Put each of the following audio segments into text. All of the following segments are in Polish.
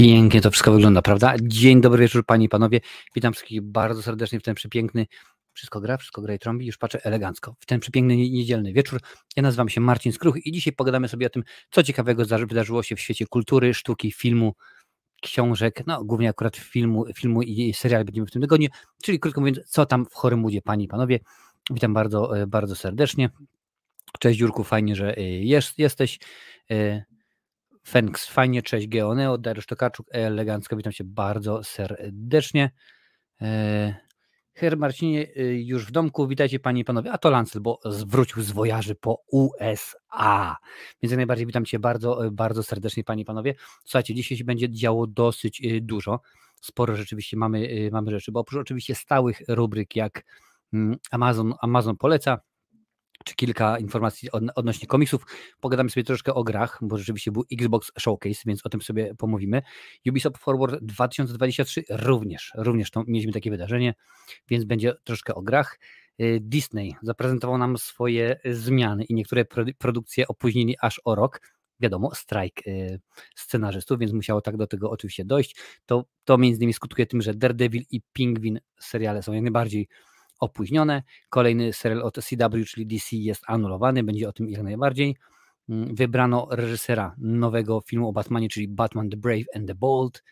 Pięknie to wszystko wygląda, prawda? Dzień dobry wieczór, panie i panowie. Witam wszystkich bardzo serdecznie w ten przepiękny, wszystko gra, wszystko gra i trąbi, już patrzę elegancko, w ten przepiękny niedzielny wieczór. Ja nazywam się Marcin Skruch i dzisiaj pogadamy sobie o tym, co ciekawego wydarzyło się w świecie kultury, sztuki, filmu, książek, no głównie akurat filmu, filmu i seriali będziemy w tym tygodniu, czyli krótko mówiąc, co tam w Horymudzie, panie i panowie. Witam bardzo, bardzo serdecznie. Cześć Jurku, fajnie, że y, jest, jesteś. Fenks, fajnie, cześć Geoneo, Dariusz Tokarczuk, elegancko, witam Cię bardzo serdecznie. E, Her Marcinie, y, już w domku, witajcie Panie i Panowie, a to Lancel, bo zwrócił z wojaży po USA, więc najbardziej witam Cię bardzo, y, bardzo serdecznie Panie i Panowie. Słuchajcie, dzisiaj się będzie działo dosyć dużo, sporo rzeczywiście mamy, mamy rzeczy, bo oprócz oczywiście stałych rubryk jak mm, Amazon, Amazon poleca, czy kilka informacji od, odnośnie komiksów. Pogadamy sobie troszkę o grach, bo rzeczywiście był Xbox Showcase, więc o tym sobie pomówimy. Ubisoft Forward 2023 również, również to mieliśmy takie wydarzenie, więc będzie troszkę o grach. Y, Disney zaprezentował nam swoje zmiany i niektóre produkcje opóźnili aż o rok. Wiadomo, strajk y, scenarzystów, więc musiało tak do tego oczywiście dojść. To, to między innymi skutkuje tym, że Daredevil i Pingwin seriale są jak najbardziej opóźnione. Kolejny serial od CW, czyli DC jest anulowany, będzie o tym jak najbardziej. Mm, wybrano reżysera nowego filmu o Batmanie, czyli Batman the Brave and the Bold.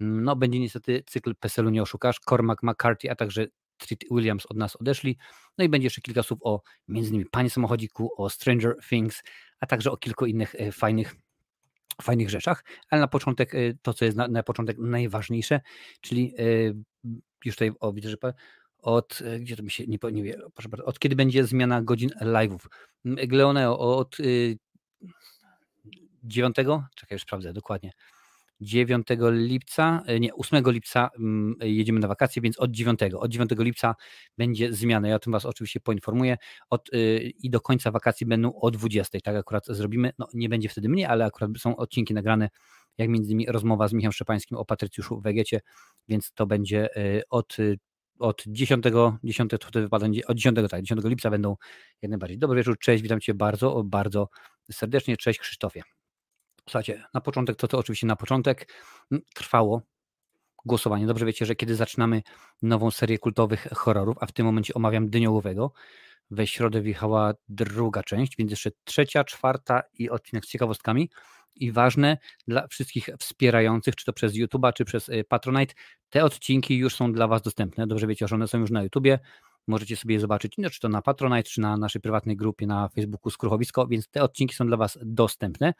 Mm, no, będzie niestety cykl PESEL-u nie oszukasz. Cormac McCarthy, a także Treat Williams od nas odeszli. No i będzie jeszcze kilka słów o między innymi Panie Samochodziku, o Stranger Things, a także o kilku innych e, fajnych fajnych rzeczach, ale na początek e, to, co jest na, na początek najważniejsze, czyli e, już tutaj o, widzę, że od, e, gdzie to mi się nie, nie wie, proszę bardzo, od kiedy będzie zmiana godzin live'ów. Gleoneo od y, 9, czekaj, już sprawdzę dokładnie, 9 lipca, e, nie, 8 lipca jedziemy na wakacje, więc od 9, od 9 lipca będzie zmiana. Ja o tym Was oczywiście poinformuję. Od, y, I do końca wakacji będą o 20. Tak akurat zrobimy. No, nie będzie wtedy mnie, ale akurat są odcinki nagrane, jak między innymi rozmowa z Michałem Szczepańskim o Patrycjuszu Wegecie, więc to będzie y, od od 10, 10 to wypada, od 10, tak, 10 lipca będą jak najbardziej. Dobry wieczór, cześć, witam Cię bardzo, bardzo serdecznie, cześć Krzysztofie. Słuchajcie, na początek, to to oczywiście na początek trwało głosowanie. Dobrze wiecie, że kiedy zaczynamy nową serię kultowych horrorów, a w tym momencie omawiam Dyniołowego, we środę wjechała druga część, więc jeszcze trzecia, czwarta i odcinek z ciekawostkami i ważne dla wszystkich wspierających, czy to przez YouTube'a, czy przez y, Patronite, te odcinki już są dla Was dostępne. Dobrze wiecie, że one są już na YouTubie. Możecie sobie je zobaczyć, no, czy to na Patronite, czy na naszej prywatnej grupie na Facebooku Skruchowisko, więc te odcinki są dla Was dostępne.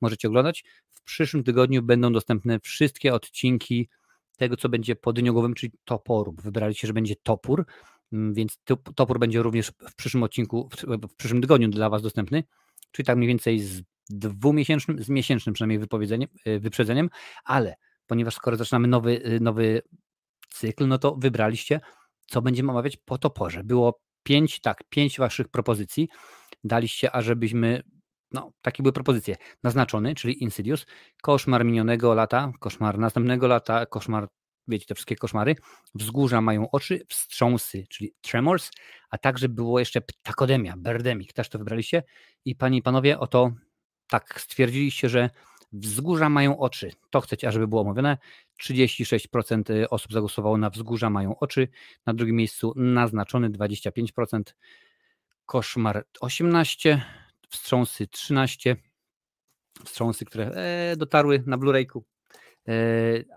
Możecie oglądać. W przyszłym tygodniu będą dostępne wszystkie odcinki tego, co będzie po dniogowym, czyli toporu. Wybraliście, że będzie topór, mm, więc topór będzie również w przyszłym odcinku, w przyszłym tygodniu dla Was dostępny, czyli tak mniej więcej z dwumiesięcznym, z miesięcznym przynajmniej wypowiedzeniem, y, wyprzedzeniem, ale ponieważ skoro zaczynamy nowy, y, nowy cykl, no to wybraliście, co będziemy omawiać po toporze. Było pięć, tak, pięć waszych propozycji. Daliście, ażebyśmy, no, takie były propozycje. Naznaczony, czyli Insidious, koszmar minionego lata, koszmar następnego lata, koszmar, wiecie, te wszystkie koszmary. Wzgórza mają oczy, wstrząsy, czyli Tremors, a także było jeszcze Ptakodemia, Birdemic, też to wybraliście. I panie i panowie, oto tak, stwierdziliście, że wzgórza mają oczy. To chcecie, ażeby było omówione. 36% y, osób zagłosowało na wzgórza mają oczy. Na drugim miejscu naznaczony 25%, koszmar 18%, wstrząsy 13%, wstrząsy, które e, dotarły na Blu-rayku, e,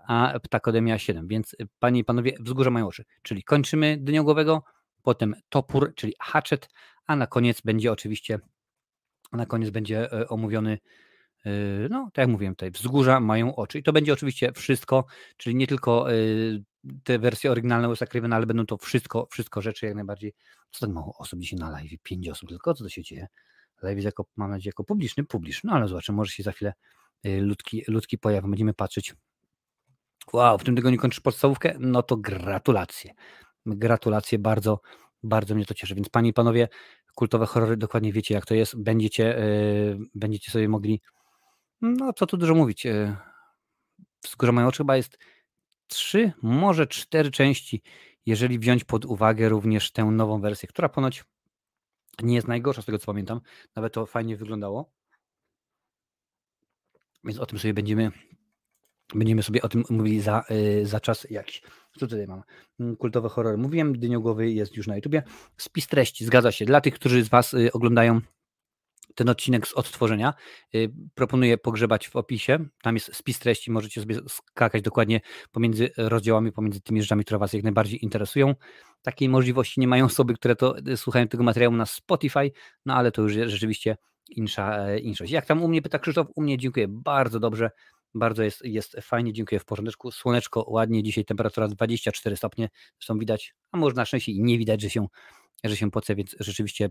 a ptakodemia 7. Więc y, panie i panowie, wzgórza mają oczy. Czyli kończymy dniogłowego, potem topór, czyli hatchet, a na koniec będzie oczywiście na koniec będzie e, omówiony, e, no tak jak mówiłem tutaj, wzgórza mają oczy. I to będzie oczywiście wszystko, czyli nie tylko e, te wersje oryginalne USA ale będą to wszystko, wszystko rzeczy jak najbardziej. Co tak mało osób dzisiaj na live? Pięć osób tylko, co to się dzieje? Live jest jako, mam nadzieję, jako publiczny, publiczny, no ale zobaczymy, może się za chwilę ludki, ludki pojawią, będziemy patrzeć. Wow, w tym tygodniu kończysz podstawówkę? No to gratulacje. Gratulacje, bardzo, bardzo mnie to cieszy. Więc panie i panowie, kultowe horrory dokładnie wiecie jak to jest. Będziecie, yy, będziecie sobie mogli, no co tu dużo mówić, Wzgórza Mają Oczy chyba jest trzy, może cztery części, jeżeli wziąć pod uwagę również tę nową wersję, która ponoć nie jest najgorsza z tego co pamiętam, nawet to fajnie wyglądało. Więc o tym sobie będziemy, Będziemy sobie o tym mówili za, yy, za czas jakiś. Co tutaj mam? Mm, kultowe horrory. Mówiłem, Dyniogowy jest już na YouTubie. Spis treści, zgadza się. Dla tych, którzy z Was yy, oglądają ten odcinek z odtworzenia. Yy, proponuję pogrzebać w opisie. Tam jest spis treści, możecie sobie skakać dokładnie pomiędzy rozdziałami, pomiędzy tymi rzeczami, które Was jak najbardziej interesują. Takiej możliwości nie mają osoby, które to y, słuchają tego materiału na Spotify, no ale to już jest rzeczywiście insza, e, inszość. Jak tam u mnie pyta Krzysztof? U mnie dziękuję bardzo dobrze. Bardzo jest, jest fajnie, dziękuję w porządeczku. Słoneczko ładnie, dzisiaj temperatura 24 stopnie, zresztą widać, a może na szczęście i nie widać, że się, że się poce, więc rzeczywiście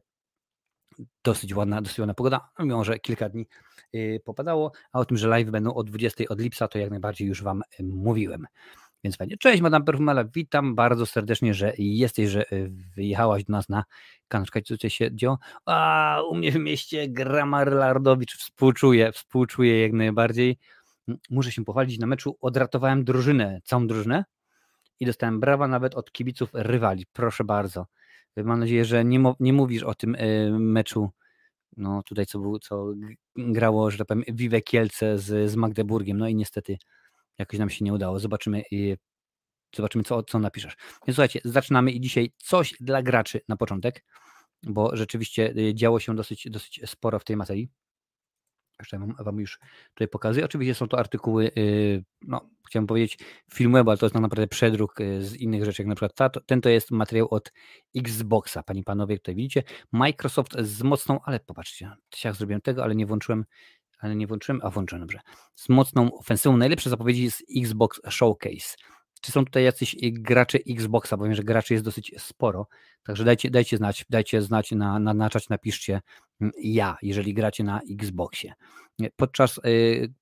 dosyć ładna, dosyć ładna pogoda, mimo że kilka dni yy, popadało, a o tym, że live będą o 20 od lipca, to jak najbardziej już Wam yy, mówiłem. Więc fajnie. Cześć, Madame Perfumela, witam bardzo serdecznie, że jesteś, że yy, wyjechałaś do nas na kanał. co tutaj się działo? A, u mnie w mieście Gramar Lardowicz współczuję, współczuję jak najbardziej muszę się pochwalić, na meczu odratowałem drużynę, całą drużynę i dostałem brawa nawet od kibiców rywali. Proszę bardzo. Mam nadzieję, że nie, nie mówisz o tym y, meczu, no tutaj co, był, co grało, że tak powiem, Vive Kielce z, z Magdeburgiem, no i niestety jakoś nam się nie udało. Zobaczymy, y, zobaczymy co, co napiszesz. Więc słuchajcie, zaczynamy i dzisiaj coś dla graczy na początek, bo rzeczywiście y, działo się dosyć, dosyć sporo w tej materii. Jeszcze wam, już tutaj pokazuję. Oczywiście są to artykuły, y, no chciałem powiedzieć filmowe, ale to jest tak naprawdę przedruk y, z innych rzeczy, jak na przykład ta, ten to jest materiał od Xboxa, pani panowie, tutaj widzicie. Microsoft z mocną, ale popatrzcie, siach zrobiłem tego, ale nie włączyłem, ale nie włączyłem, a włączyłem, dobrze. Z mocną ofensywą. Najlepsze zapowiedzi z Xbox Showcase. Czy są tutaj jacyś gracze Xboxa, bo wiem, że graczy jest dosyć sporo, także dajcie, dajcie znać, dajcie znać na, na, na czat, napiszcie ja, jeżeli gracie na Xboxie. Podczas y,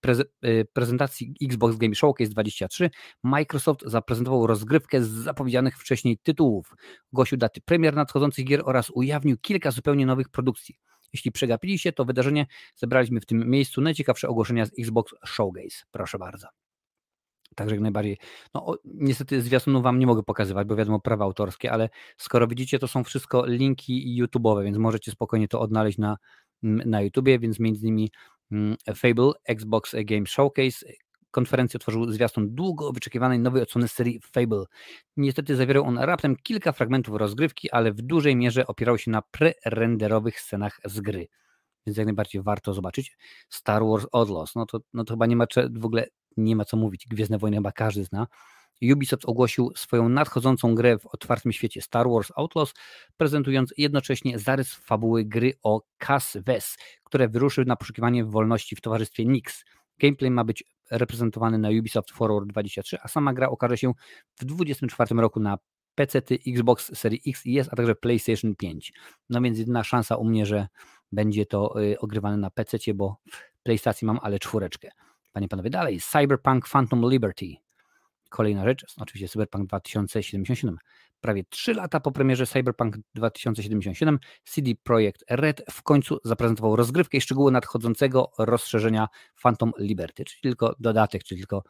y, prezentacji Xbox Game Showcase 23 Microsoft zaprezentował rozgrywkę z zapowiedzianych wcześniej tytułów, ogłosił daty premier nadchodzących gier oraz ujawnił kilka zupełnie nowych produkcji. Jeśli przegapiliście to wydarzenie, zebraliśmy w tym miejscu najciekawsze ogłoszenia z Xbox Showcase. Proszę bardzo. Także jak najbardziej. No, niestety zwiastunu Wam nie mogę pokazywać, bo wiadomo, prawa autorskie, ale skoro widzicie, to są wszystko linki YouTube'owe, więc możecie spokojnie to odnaleźć na, mm, na YouTubie, więc między innymi mm, Fable, Xbox Game Showcase, konferencję otworzył zwiastun długo wyczekiwanej nowej odsłony serii Fable. Niestety zawierał on raptem kilka fragmentów rozgrywki, ale w dużej mierze opierał się na pre-renderowych scenach z gry. Więc jak najbardziej warto zobaczyć. Star Wars Outlaws, no to, no to chyba nie ma w ogóle nie ma co mówić, Gwiezdne Wojny chyba każdy zna. Ubisoft ogłosił swoją nadchodzącą grę w otwartym świecie Star Wars Outlaws, prezentując jednocześnie zarys fabuły gry o Cass Wes, które wyruszyły na poszukiwanie wolności w towarzystwie Nix. Gameplay ma być reprezentowany na Ubisoft Forward 23, a sama gra okaże się w 2024 roku na PC, Xbox Series X i S, a także PlayStation 5. No więc jedna szansa u mnie, że będzie to y, ogrywane na PC, bo w PlayStation mam ale czwóreczkę. Panie panowie, dalej. Cyberpunk Phantom Liberty. Kolejna rzecz, oczywiście Cyberpunk 2077. Prawie 3 lata po premierze Cyberpunk 2077 CD Projekt Red w końcu zaprezentował rozgrywkę i szczegóły nadchodzącego rozszerzenia Phantom Liberty, czyli tylko dodatek, czyli tylko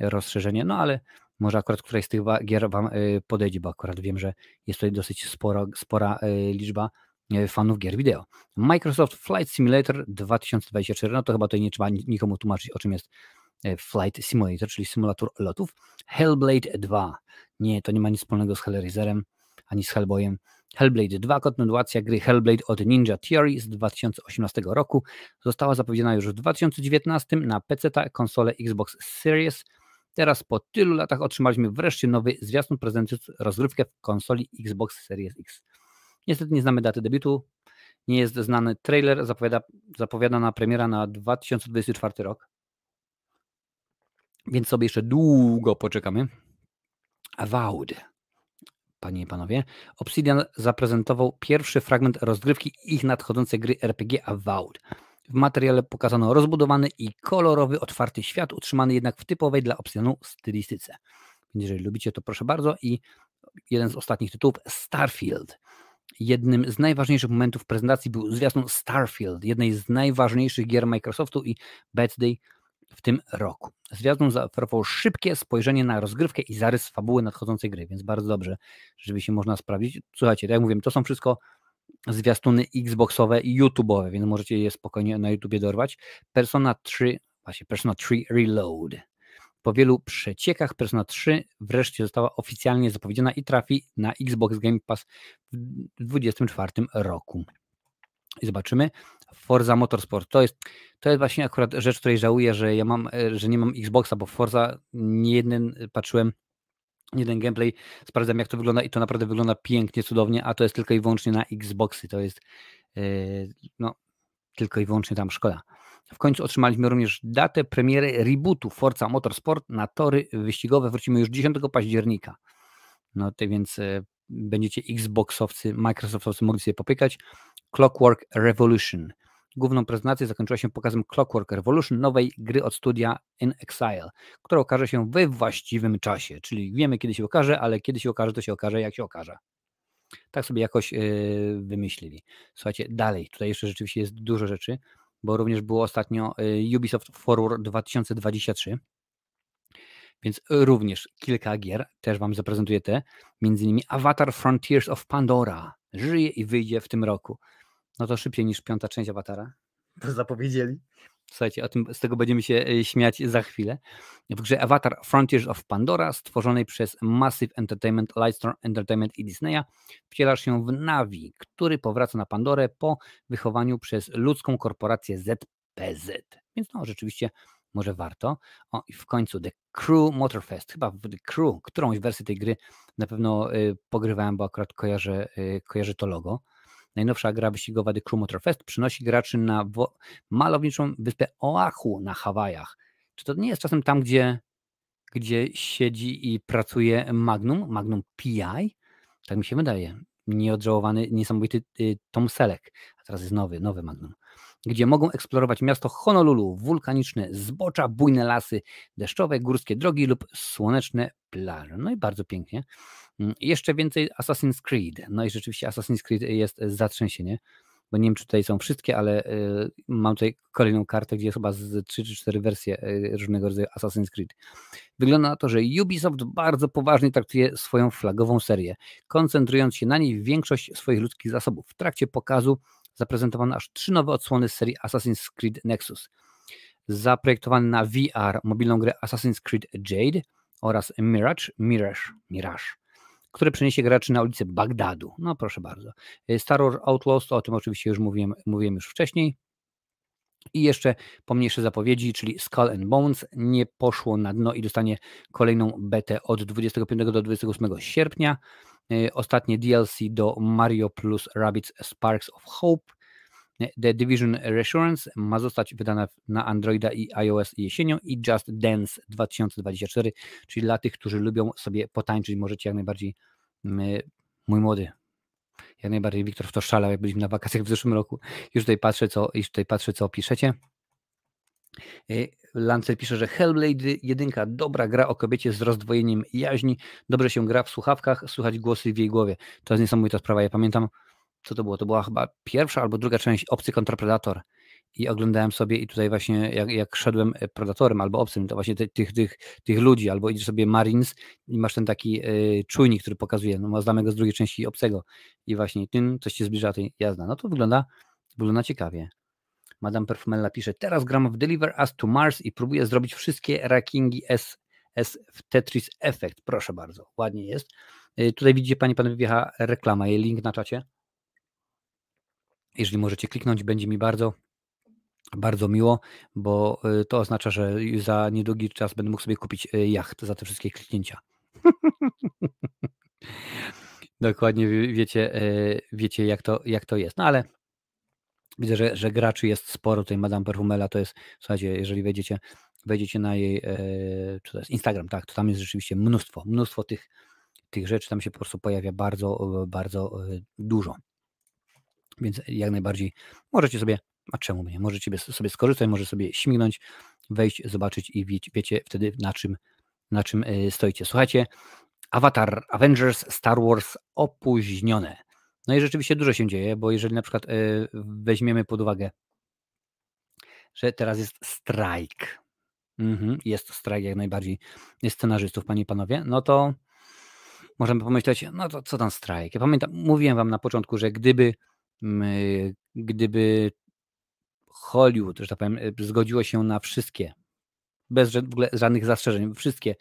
rozszerzenie, no ale może akurat któraś z tych gier Wam y, podejdzie, bo akurat wiem, że jest tutaj dosyć spora, spora y, liczba fanów gier wideo. Microsoft Flight Simulator 2024, no to chyba tutaj nie trzeba nikomu tłumaczyć, o czym jest Flight Simulator, czyli symulator lotów. Hellblade 2, nie, to nie ma nic wspólnego z Hellraiserem, ani z Hellboyem. Hellblade 2, kontynuacja gry Hellblade od Ninja Theory z 2018 roku, została zapowiedziana już w 2019 na PC, konsolę Xbox Series Teraz po tylu latach otrzymaliśmy wreszcie nowy zwiastun prezentujący rozgrywkę w konsoli Xbox Series X. Niestety nie znamy daty debiutu, nie jest znany trailer, zapowiada, zapowiadana premiera na 2024 rok. Więc sobie jeszcze długo poczekamy. Avowed. Panie i panowie, Obsidian zaprezentował pierwszy fragment rozgrywki ich nadchodzącej gry RPG Avowed. W materiale pokazano rozbudowany i kolorowy, otwarty świat, utrzymany jednak w typowej dla Obsidianu stylistyce. Jeżeli lubicie, to proszę bardzo. I jeden z ostatnich tytułów, Starfield. Jednym z najważniejszych momentów prezentacji był zwiastun Starfield, jednej z najważniejszych gier Microsoftu i Birthday w tym roku. Zwiastun zaoferował szybkie spojrzenie na rozgrywkę i zarys fabuły nadchodzącej gry, więc bardzo dobrze, żeby się można sprawdzić. Słuchajcie, tak jak mówiłem, to są wszystko zwiastuny Xboxowe i YouTube'owe, więc możecie je spokojnie na YouTubie dorwać. Persona 3, właśnie Persona 3 Reload. Po wielu przeciekach Persona 3 wreszcie została oficjalnie zapowiedziana i trafi na Xbox Game Pass w 2024 roku. I zobaczymy. Forza Motorsport to jest, to jest właśnie akurat rzecz, której żałuję, że ja mam, e, że nie mam Xboxa, bo Forza nie jeden patrzyłem, jeden gameplay, sprawdzam jak to wygląda i to naprawdę wygląda pięknie, cudownie, a to jest tylko i wyłącznie na Xboxy. To jest yy, no, tylko i wyłącznie tam szkoda. W końcu otrzymaliśmy również datę premiery rebootu Forza Motorsport na tory wyścigowe. Wrócimy już 10 października. No to więc e, będziecie Xboxowcy, Microsoftowcy mogli sobie popykać. Clockwork Revolution. Główną prezentację zakończyła się pokazem Clockwork Revolution, nowej gry od studia In Exile, która okaże się we właściwym czasie. Czyli wiemy, kiedy się okaże, ale kiedy się okaże, to się okaże, jak się okaże. Tak sobie jakoś yy, wymyślili. Słuchajcie, dalej, tutaj jeszcze rzeczywiście jest dużo rzeczy bo również było ostatnio y, Ubisoft Forward 2023, więc również kilka gier, też Wam zaprezentuję te, między innymi Avatar Frontiers of Pandora, żyje i wyjdzie w tym roku. No to szybciej niż piąta część Avatara, to zapowiedzieli. Słuchajcie, o tym, z tego będziemy się e, śmiać za chwilę. W grze Avatar Frontiers of Pandora, stworzonej przez Massive Entertainment, Lightstorm Entertainment i Disneya, wcielasz się w Navi, który powraca na Pandorę po wychowaniu przez ludzką korporację ZPZ. Więc no, rzeczywiście może warto. O, i w końcu The Crew Motorfest. Chyba The Crew, którąś wersję tej gry na pewno y, pogrywałem, bo akurat kojarzę, y, kojarzę to logo. Najnowsza gra wyścigowa The Crew Motor Fest przynosi graczy na malowniczą wyspę Oahu na Hawajach. Czy to nie jest czasem tam, gdzie, gdzie siedzi i pracuje Magnum, Magnum PI? Tak mi się wydaje. Nieodżałowany, niesamowity y, Tom Selleck, a teraz jest nowy, nowy Magnum gdzie mogą eksplorować miasto Honolulu, wulkaniczne zbocza, bujne lasy, deszczowe, górskie drogi lub słoneczne plaże. No i bardzo pięknie. Mm, jeszcze więcej Assassin's Creed. No i rzeczywiście Assassin's Creed jest zatrzęsienie, bo nie wiem, czy tutaj są wszystkie, ale y, mam tutaj kolejną kartę, gdzie jest chyba z 3 czy 4 wersje y, różnego rodzaju Assassin's Creed. Wygląda na to, że Ubisoft bardzo poważnie traktuje swoją flagową serię, koncentrując się na niej większość swoich ludzkich zasobów. W trakcie pokazu zaprezentowano aż trzy nowe odsłony serii Assassin's Creed Nexus. Zaprojektowany na VR mobilną grę Assassin's Creed Jade oraz Mirage, Mirage, Mirage które przeniesie graczy na ulicę Bagdadu. No proszę bardzo. Star Wars Outlaws, o tym oczywiście już mówiłem, mówiłem już wcześniej. I jeszcze pomniejsze zapowiedzi, czyli Skull and Bones nie poszło na dno i dostanie kolejną betę od 25 do 28 sierpnia. E, ostatnie DLC do Mario plus Rabbids Sparks of Hope. E, The Division Reassurance ma zostać wydana na Androida i iOS jesienią i Just Dance 2024, czyli dla tych, którzy lubią sobie potańczyć, możecie jak najbardziej, mój młody, jak najbardziej Wiktor w to szalał, jak byliśmy na wakacjach w zeszłym roku. Już tutaj patrzę, co, już tutaj patrzę, co piszecie. E, Lancer pisze, że Hellblade 1 dobra gra o kobiecie z rozdwojeniem jaźni, dobrze się gra w słuchawkach, słychać głosy w jej głowie. To jest niesamowita sprawa. Ja pamiętam, co to było? To była chyba pierwsza albo druga część Obcy kontra Predator. I oglądałem sobie i tutaj właśnie jak, jak szedłem e, Predatorem albo Obcym, to właśnie tych, tych, tych ludzi, albo idziesz sobie Marines i masz ten taki y, czujnik, który pokazuje, no znamy go z drugiej części Obcego i właśnie tym coś ci zbliża tej jazda. No to wygląda, wygląda ciekawie. Madame Perfumella pisze, teraz gram w Deliver Us to Mars i próbuję zrobić wszystkie rankingi S, S w Tetris Effect. Proszę bardzo, ładnie jest. Y, tutaj widzicie Pani, Pan wjechała reklama, jej link na czacie. Jeżeli możecie kliknąć, będzie mi bardzo, bardzo miło, bo y, to oznacza, że za niedługi czas będę mógł sobie kupić y, jacht za te wszystkie kliknięcia. Dokładnie wiecie, wiecie jak, to, jak to jest. No ale Widzę, że, że graczy jest sporo. Tutaj Madame Perfumela to jest, słuchajcie, jeżeli wejdziecie, wejdziecie na jej, e, czy to jest Instagram, tak, to tam jest rzeczywiście mnóstwo, mnóstwo tych, tych rzeczy, tam się po prostu pojawia bardzo, bardzo e, dużo. Więc jak najbardziej możecie sobie, a czemu nie, możecie sobie skorzystać, może sobie śmignąć, wejść, zobaczyć i wiecie, wiecie wtedy na czym, na czym e, stoicie. Słuchajcie, Avatar, Avengers, Star Wars opóźnione. No i rzeczywiście dużo się dzieje, bo jeżeli na przykład y, weźmiemy pod uwagę, że teraz jest strajk, mhm, jest strajk jak najbardziej scenarzystów, panie i panowie, no to możemy pomyśleć, no to co tam strajk? Ja pamiętam, mówiłem wam na początku, że gdyby, gdyby Hollywood, że tak powiem, y, zgodziło się na wszystkie bez w ogóle żadnych zastrzeżeń. Wszystkie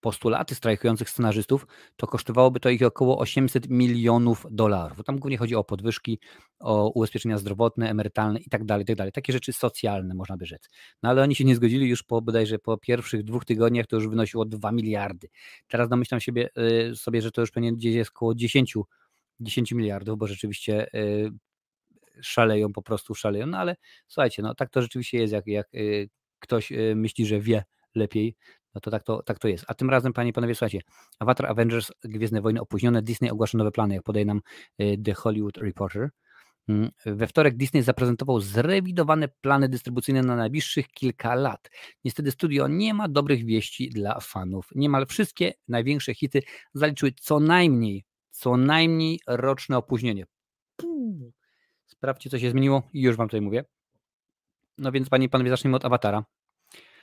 postulaty strajkujących scenarzystów, to kosztowałoby to ich około 800 milionów dolarów. Tam głównie chodzi o podwyżki, o ubezpieczenia zdrowotne, emerytalne i tak dalej, tak dalej. Takie rzeczy socjalne, można by rzec. No ale oni się nie zgodzili już po bodajże po pierwszych dwóch tygodniach, to już wynosiło 2 miliardy. Teraz domyślam siebie, y, sobie, że to już pewnie gdzieś jest około 10, 10 miliardów, bo rzeczywiście y, szaleją, po prostu szaleją. No ale słuchajcie, no tak to rzeczywiście jest, jak, jak y, ktoś myśli, że wie lepiej, no to tak to, tak to jest. A tym razem, panie i panowie, słuchajcie, Avatar Avengers, Gwiezdne Wojny opóźnione, Disney ogłasza nowe plany, jak podaje nam y, The Hollywood Reporter. Mm, we wtorek Disney zaprezentował zrewidowane plany dystrybucyjne na najbliższych kilka lat. Niestety studio nie ma dobrych wieści dla fanów. Niemal wszystkie największe hity zaliczyły co najmniej, co najmniej roczne opóźnienie. Puh. Sprawdźcie, co się zmieniło i już wam tutaj mówię. No więc, panie i panowie, zacznijmy od Awatara.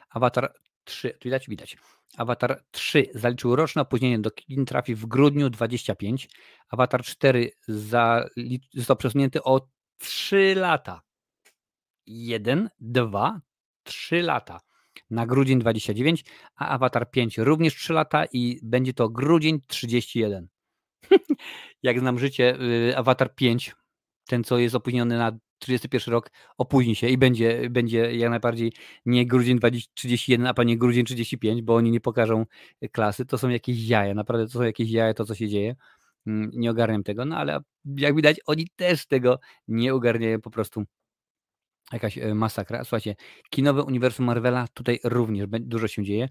Avatar 3, tu widać, widać. Avatar 3 zaliczył roczne opóźnienie do kin trafi w grudniu 25. Avatar 4 został przesunięty o 3 lata. 1, 2, 3 lata na grudzień 29, a Avatar 5 również 3 lata i będzie to grudzień 31. Jak znam życie, y, Avatar 5, ten co jest opóźniony na 31 rok opóźni się i będzie, będzie jak najbardziej nie grudzień 20, 31, a panie grudzień 35, bo oni nie pokażą klasy. To są jakieś jaja, naprawdę to są jakieś jaja, to co się dzieje. Mm, nie ogarniam tego, no ale jak widać, oni też tego nie ogarniają po prostu. Jakaś e, masakra. Słuchajcie, kinowe uniwersum Marvela tutaj również dużo się dzieje.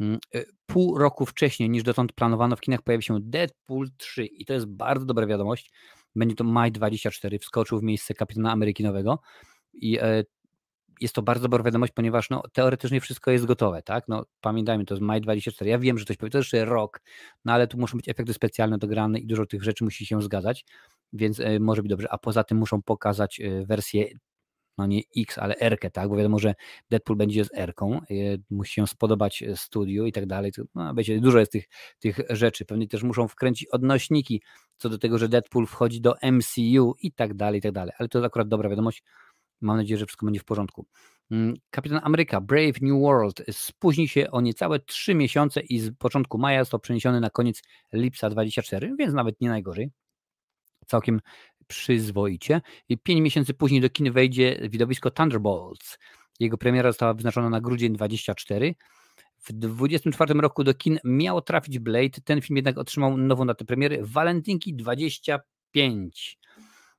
Mm, e, pół roku wcześniej niż dotąd planowano w kinach pojawi się Deadpool 3 i to jest bardzo dobra wiadomość będzie to Maj 24, wskoczył w miejsce kapitana Ameryki Nowego i e, jest to bardzo dobra wiadomość, ponieważ no, teoretycznie wszystko jest gotowe, tak? No, pamiętajmy, to jest maj 24. Ja wiem, że ktoś powie, to jeszcze rok, no ale tu muszą być efekty specjalne dograne i dużo tych rzeczy musi się zgadzać, więc e, może być dobrze. A poza tym muszą pokazać wersję no nie X, ale R, tak? Bo wiadomo, że Deadpool będzie z R-ką, musi się spodobać e, studiu i tak dalej. No, wiecie, dużo jest tych, tych rzeczy. Pewnie też muszą wkręcić odnośniki co do tego, że Deadpool wchodzi do MCU i tak dalej, i tak dalej. Ale to jest akurat dobra wiadomość. Mam nadzieję, że wszystko będzie w porządku. Mm, Kapitan Ameryka Brave New World spóźni się o niecałe 3 miesiące i z początku maja został przeniesiony na koniec lipca 24, więc nawet nie najgorzej. Całkiem przyzwoicie. I pięć miesięcy później do kin wejdzie widowisko Thunderbolts. Jego premiera została wyznaczona na grudzień 24. W 24 roku do kin miał trafić Blade. Ten film jednak otrzymał nową datę premiery Walentynki 25.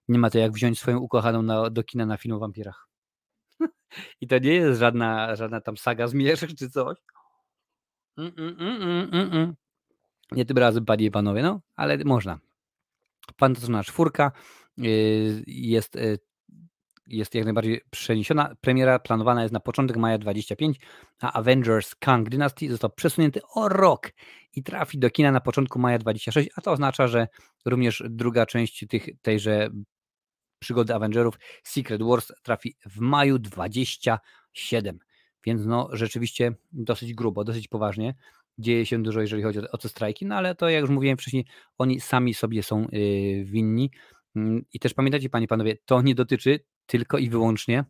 Nie ma to jak wziąć swoją ukochaną na, do kina na film o wampirach. I to nie jest żadna, żadna tam saga zmierzch czy coś. Mm, mm, mm, nie tym razem, panie i panowie, no, ale można. Fantastyczna czwórka y, jest, y, jest jak najbardziej przeniesiona. Premiera planowana jest na początek maja 25, a Avengers Kang Dynasty został przesunięty o rok i trafi do kina na początku maja 26, a to oznacza, że również druga część tych, tejże przygody Avengerów Secret Wars trafi w maju 27. Więc no rzeczywiście dosyć grubo, dosyć poważnie dzieje się dużo, jeżeli chodzi o te strajki, no ale to jak już mówiłem wcześniej, oni sami sobie są y, winni. Mm, I też pamiętajcie, panie panowie, to nie dotyczy tylko i wyłącznie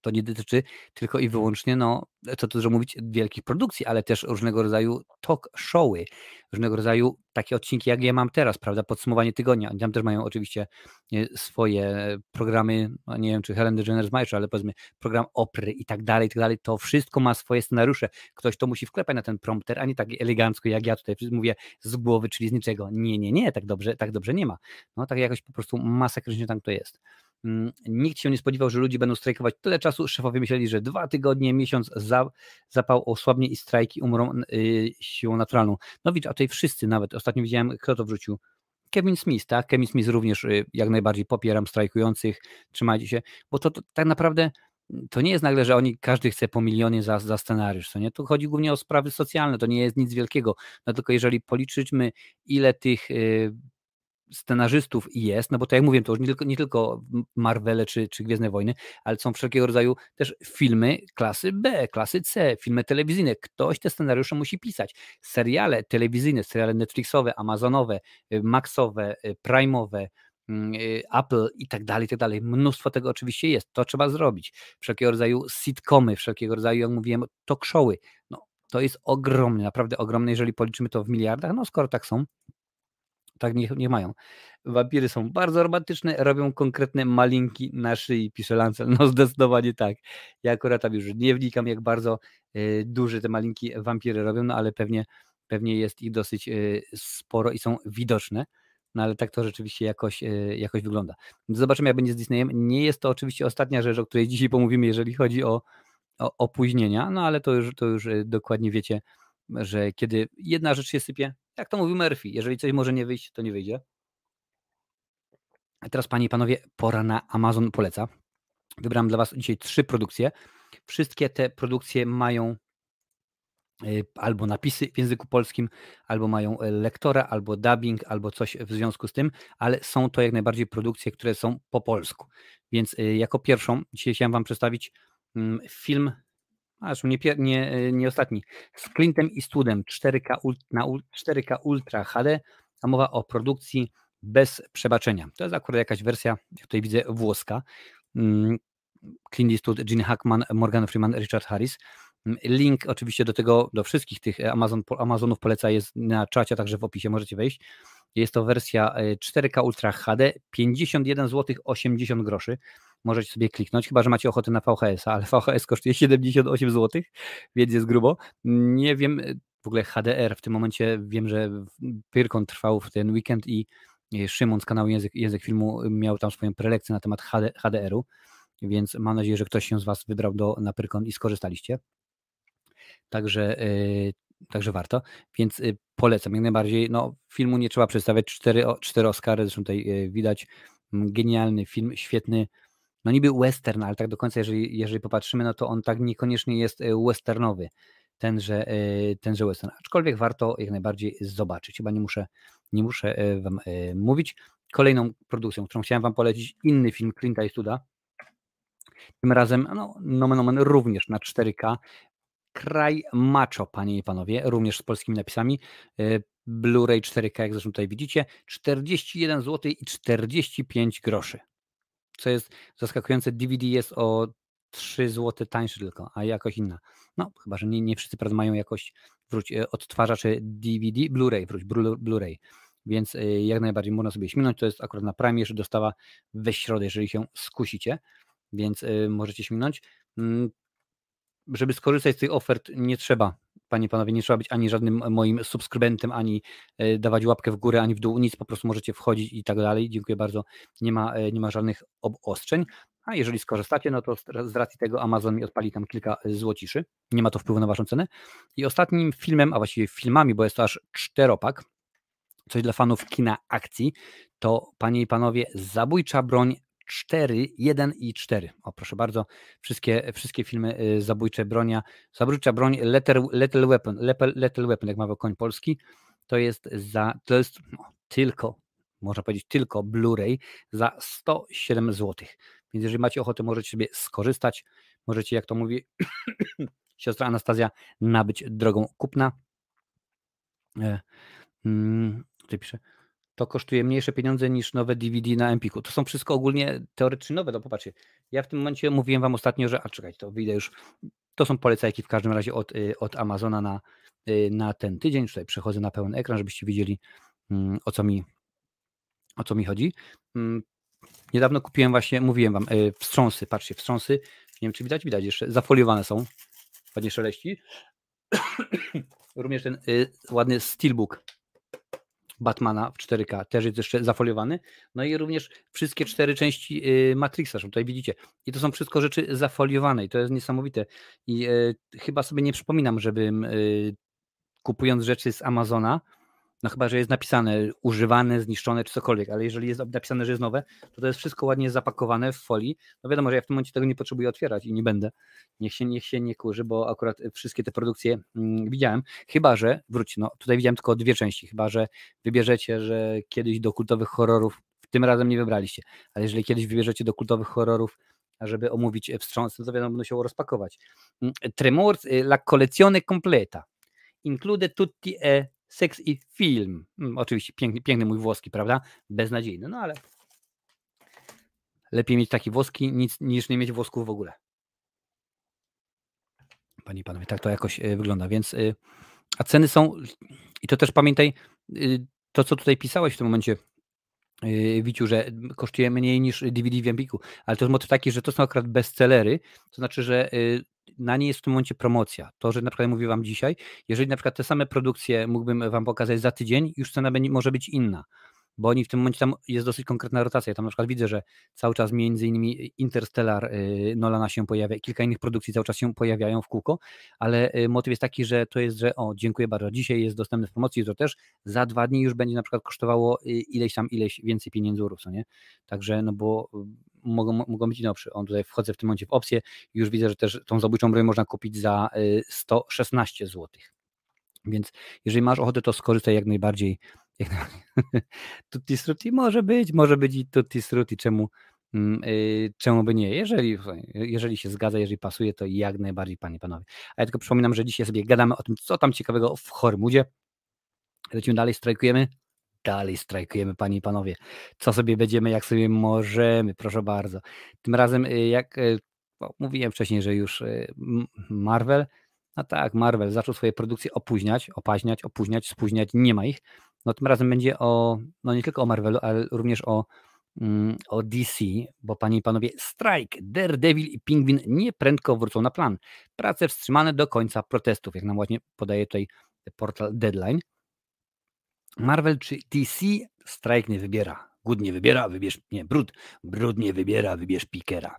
to nie dotyczy tylko i wyłącznie, no, co tu dużo mówić, wielkich produkcji, ale też różnego rodzaju talk showy, różnego rodzaju takie odcinki, jak ja mam teraz, prawda, podsumowanie tygodnia. Oni tam też mają oczywiście e, swoje programy, no nie wiem, czy Helen DeGeneres ma jeszcze, ale powiedzmy program opry i tak dalej, i tak dalej. To wszystko ma swoje scenariusze. Ktoś to musi wklepać na ten prompter, a nie tak elegancko, jak ja tutaj mówię z głowy, czyli z niczego. Nie, nie, nie, tak dobrze, tak dobrze nie ma. No tak jakoś po prostu masakrycznie tam to jest. Mm, nikt się nie spodziewał, że ludzie będą strajkować tyle czasu. Szefowie myśleli, że dwa tygodnie, miesiąc za, zapał osłabnie i strajki umrą yy, siłą naturalną. No widzisz, a tutaj wszyscy nawet, ostatnio widziałem, kto to wrzucił. Kevin Smith, tak? Kevin Smith również y, jak najbardziej popieram strajkujących, trzymajcie się, bo to, to tak naprawdę to nie jest nagle, że oni, każdy chce po milionie za, za scenariusz, co nie? Tu chodzi głównie o sprawy socjalne, to nie jest nic wielkiego, no tylko jeżeli policzymy, ile tych y, scenarzystów jest, no bo tak jak mówię, to już nie tylko, nie tylko Marvele czy, czy Gwiezdne Wojny, ale są wszelkiego rodzaju też filmy klasy B, klasy C, filmy telewizyjne. Ktoś te scenariusze musi pisać. Seriale telewizyjne, seriale Netflixowe, Amazonowe, y, Maxowe, y, Prime'owe, mm, y, Apple i tak dalej, i tak dalej. Mnóstwo tego oczywiście jest, to trzeba zrobić. Wszelkiego rodzaju sitcomy, wszelkiego rodzaju, jak mówiłem, talk showy. No, to jest ogromne, naprawdę ogromne, jeżeli policzymy to w miliardach, no skoro tak są, tak nie, mają. Wampiry są bardzo romantyczne, robią konkretne malinki na szyi, pisze Lancel. No zdecydowanie tak. Ja akurat tam już nie wnikam, jak bardzo y, duże te malinki wampiry robią, no ale pewnie, pewnie jest ich dosyć y, sporo i są widoczne. No ale tak to rzeczywiście jakoś, y, jakoś wygląda. Zobaczymy, jak będzie z Disneyem. Nie jest to oczywiście ostatnia rzecz, o której dzisiaj pomówimy, jeżeli chodzi o, o opóźnienia, no ale to już, to już dokładnie wiecie, że kiedy jedna rzecz się sypie, jak to mówił Murphy, jeżeli coś może nie wyjść, to nie wyjdzie. A teraz, panie i panowie, pora na Amazon poleca. Wybrałem dla was dzisiaj trzy produkcje. Wszystkie te produkcje mają y, albo napisy w języku polskim, albo mają y, lektora, albo dubbing, albo coś w związku z tym, ale są to jak najbardziej produkcje, które są po polsku. Więc y, jako pierwszą dzisiaj chciałem wam przedstawić mm, film Aż nie, nie, e, nie ostatni. Z Clintem i Studem 4K, na 4K Ultra HD, a mowa o produkcji bez przebaczenia. To jest akurat jakaś wersja, jak tutaj widzę, włoska. Mm, Clint Eastwood, Gene Hackman, Morgan Freeman, Richard Harris. Mm, link oczywiście do tego, do wszystkich tych Amazon, Amazonów poleca jest na czacie, także w opisie możecie wejść. Jest to wersja 4K e, Ultra HD, 51 zł 80 groszy możecie sobie kliknąć, chyba że macie ochotę na VHS, ale VHS kosztuje 78 zł, więc jest grubo. Nie wiem, w ogóle HDR w tym momencie wiem, że Pyrkon trwał w ten weekend i Szymon z kanału Język, Język Filmu miał tam swoją prelekcję na temat HD, HDR-u, więc mam nadzieję, że ktoś się z Was wybrał do, na Pyrkon i skorzystaliście. Także, yy, także warto, więc yy, polecam jak najbardziej. No, filmu nie trzeba przedstawiać, cztery, cztery Oscary, zresztą tutaj yy, widać, genialny film, świetny, no niby western, ale tak do końca, jeżeli, jeżeli popatrzymy, no to on tak niekoniecznie jest e, westernowy, tenże, e, tenże western. Aczkolwiek warto jak najbardziej zobaczyć. Chyba nie muszę, nie muszę e, Wam mówić. Kolejną produkcją, którą chciałem Wam polecić, inny film Clint'a Eastwooda. Tym razem, no, nomen omen, również na 4K. Kraj Macho, panie i panowie, również z polskimi napisami. Blu-ray 4K, jak zresztą tutaj widzicie, 41 zł i 45 groszy co jest zaskakujące, DVD jest o 3 zł tańszy tylko, a jakość inna. No, chyba, że nie, nie wszyscy prawda, mają jakość wróć, e, DVD, Blu-ray, wróć, Blu-ray. Więc e, jak najbardziej można sobie śmignąć. To jest akurat na Prime, że dostawa we środę, jeżeli się skusicie, więc e, możecie śmignąć. Mm, żeby skorzystać z tych ofert, nie trzeba panie panowie, nie trzeba być ani żadnym moim subskrybentem, ani e, dawać łapkę w górę, ani w dół, nic, po prostu możecie wchodzić i tak dalej. Dziękuję bardzo. Nie ma, e, nie ma żadnych obostrzeń. A jeżeli skorzystacie, no to z racji tego Amazon mi odpali tam kilka e, złociszy. Nie ma to wpływu na waszą cenę. I ostatnim filmem, a właściwie filmami, bo jest to aż czteropak, coś dla fanów kina akcji, to panie i panowie, Zabójcza broń 4, 1 i 4. O, proszę bardzo, wszystkie, wszystkie filmy y, zabójcze bronia, zabójcza broń Lethal, lethal Weapon, lethal, Weapon, jak mawiał koń polski, to jest za, to jest no, tylko, można powiedzieć tylko Blu-ray za 107 zł. Więc jeżeli macie ochotę, możecie sobie skorzystać, możecie, jak to mówi siostra Anastazja, nabyć drogą kupna. E, mm, tutaj piszę, to kosztuje mniejsze pieniądze niż nowe DVD na Empiku. To są wszystko ogólnie teoretycznie nowe, no popatrzcie. Ja w tym momencie mówiłem wam ostatnio, że, a czekajcie, to wyjdę już, to są polecajki w każdym razie od, y, od Amazona na, y, na ten tydzień. Tutaj przechodzę na pełen ekran, żebyście widzieli mm, o co mi, o co mi chodzi. Mm, niedawno kupiłem właśnie, mówiłem wam, y, wstrząsy, patrzcie, wstrząsy, nie wiem czy widać, widać jeszcze, zafoliowane są, ładnie szeleści. Również ten ładny steelbook Batmana w 4K, też jest jeszcze zafoliowany. No i również wszystkie cztery części y, Matrixa, tutaj widzicie. I to są wszystko rzeczy zafoliowane i to jest niesamowite. I y, chyba sobie nie przypominam, żebym y, kupując rzeczy z Amazona, no chyba, że jest napisane używane, zniszczone czy cokolwiek, ale jeżeli jest napisane, że jest nowe, to to jest wszystko ładnie zapakowane w folii. No wiadomo, że ja w tym momencie tego nie potrzebuję otwierać i nie będę. Niech się, niech się nie kurzy, bo akurat wszystkie te produkcje mm, widziałem. Chyba, że, wróć, no tutaj widziałem tylko dwie części, chyba, że wybierzecie, że kiedyś do kultowych horrorów, tym razem nie wybraliście, ale jeżeli kiedyś wybierzecie do kultowych horrorów, żeby omówić wstrząs, no to wiadomo, będą się rozpakować. Mm, Tremors, y, la collezione completa. Include tutti e Seks i film. Hmm, oczywiście piękny, piękny mój włoski, prawda? Beznadziejny, no ale Lepiej mieć takie włoski nic, niż nie mieć włosków w ogóle. Panie i panowie, tak to jakoś y, wygląda. Więc, y, a ceny są, i to też pamiętaj, y, to co tutaj pisałeś w tym momencie, Wiciu, że kosztuje mniej niż DVD w Empiku, ale to jest motyw taki, że to są akurat bestsellery, to znaczy, że na nie jest w tym momencie promocja. To, że na przykład mówię Wam dzisiaj, jeżeli na przykład te same produkcje mógłbym Wam pokazać za tydzień, już cena będzie, może być inna bo oni w tym momencie tam jest dosyć konkretna rotacja. Tam na przykład widzę, że cały czas między innymi Interstellar y, Nolana się pojawia, kilka innych produkcji cały czas się pojawiają w kółko, ale y, motyw jest taki, że to jest, że o, dziękuję bardzo, dzisiaj jest dostępny w promocji, to też za dwa dni już będzie na przykład kosztowało y, ileś tam, ileś więcej pieniędzy, co nie? Także, no bo mogą, mogą być nowsze. On tutaj wchodzę w tym momencie w opcję i już widzę, że też tą zabójczą broń można kupić za 116 zł. Więc jeżeli masz ochotę, to skorzystaj jak najbardziej tutti Strutti może być, może być i Tutti Strutti, czemu, yy, czemu by nie? Jeżeli, jeżeli się zgadza, jeżeli pasuje, to jak najbardziej, panie panowie. A ja tylko przypominam, że dzisiaj sobie gadamy o tym, co tam ciekawego w Hormudzie. Lecimy dalej, strajkujemy. Dalej strajkujemy, panie i panowie. Co sobie będziemy, jak sobie możemy, proszę bardzo. Tym razem, y, jak y, mówiłem wcześniej, że już y, Marvel, no tak, Marvel zaczął swoje produkcje opóźniać, opaźniać, opóźniać, spóźniać, nie ma ich. No tym razem będzie o, no nie tylko o Marvelu, ale również o, mm, o DC, bo panie i panowie, Strike, Daredevil i Pingwin nieprędko wrócą na plan. Prace wstrzymane do końca protestów, jak nam właśnie podaje tutaj portal Deadline. Marvel czy DC? Strike nie wybiera. Good nie wybiera, wybierz, nie, Brud. Brud nie wybiera, wybierz Pikera.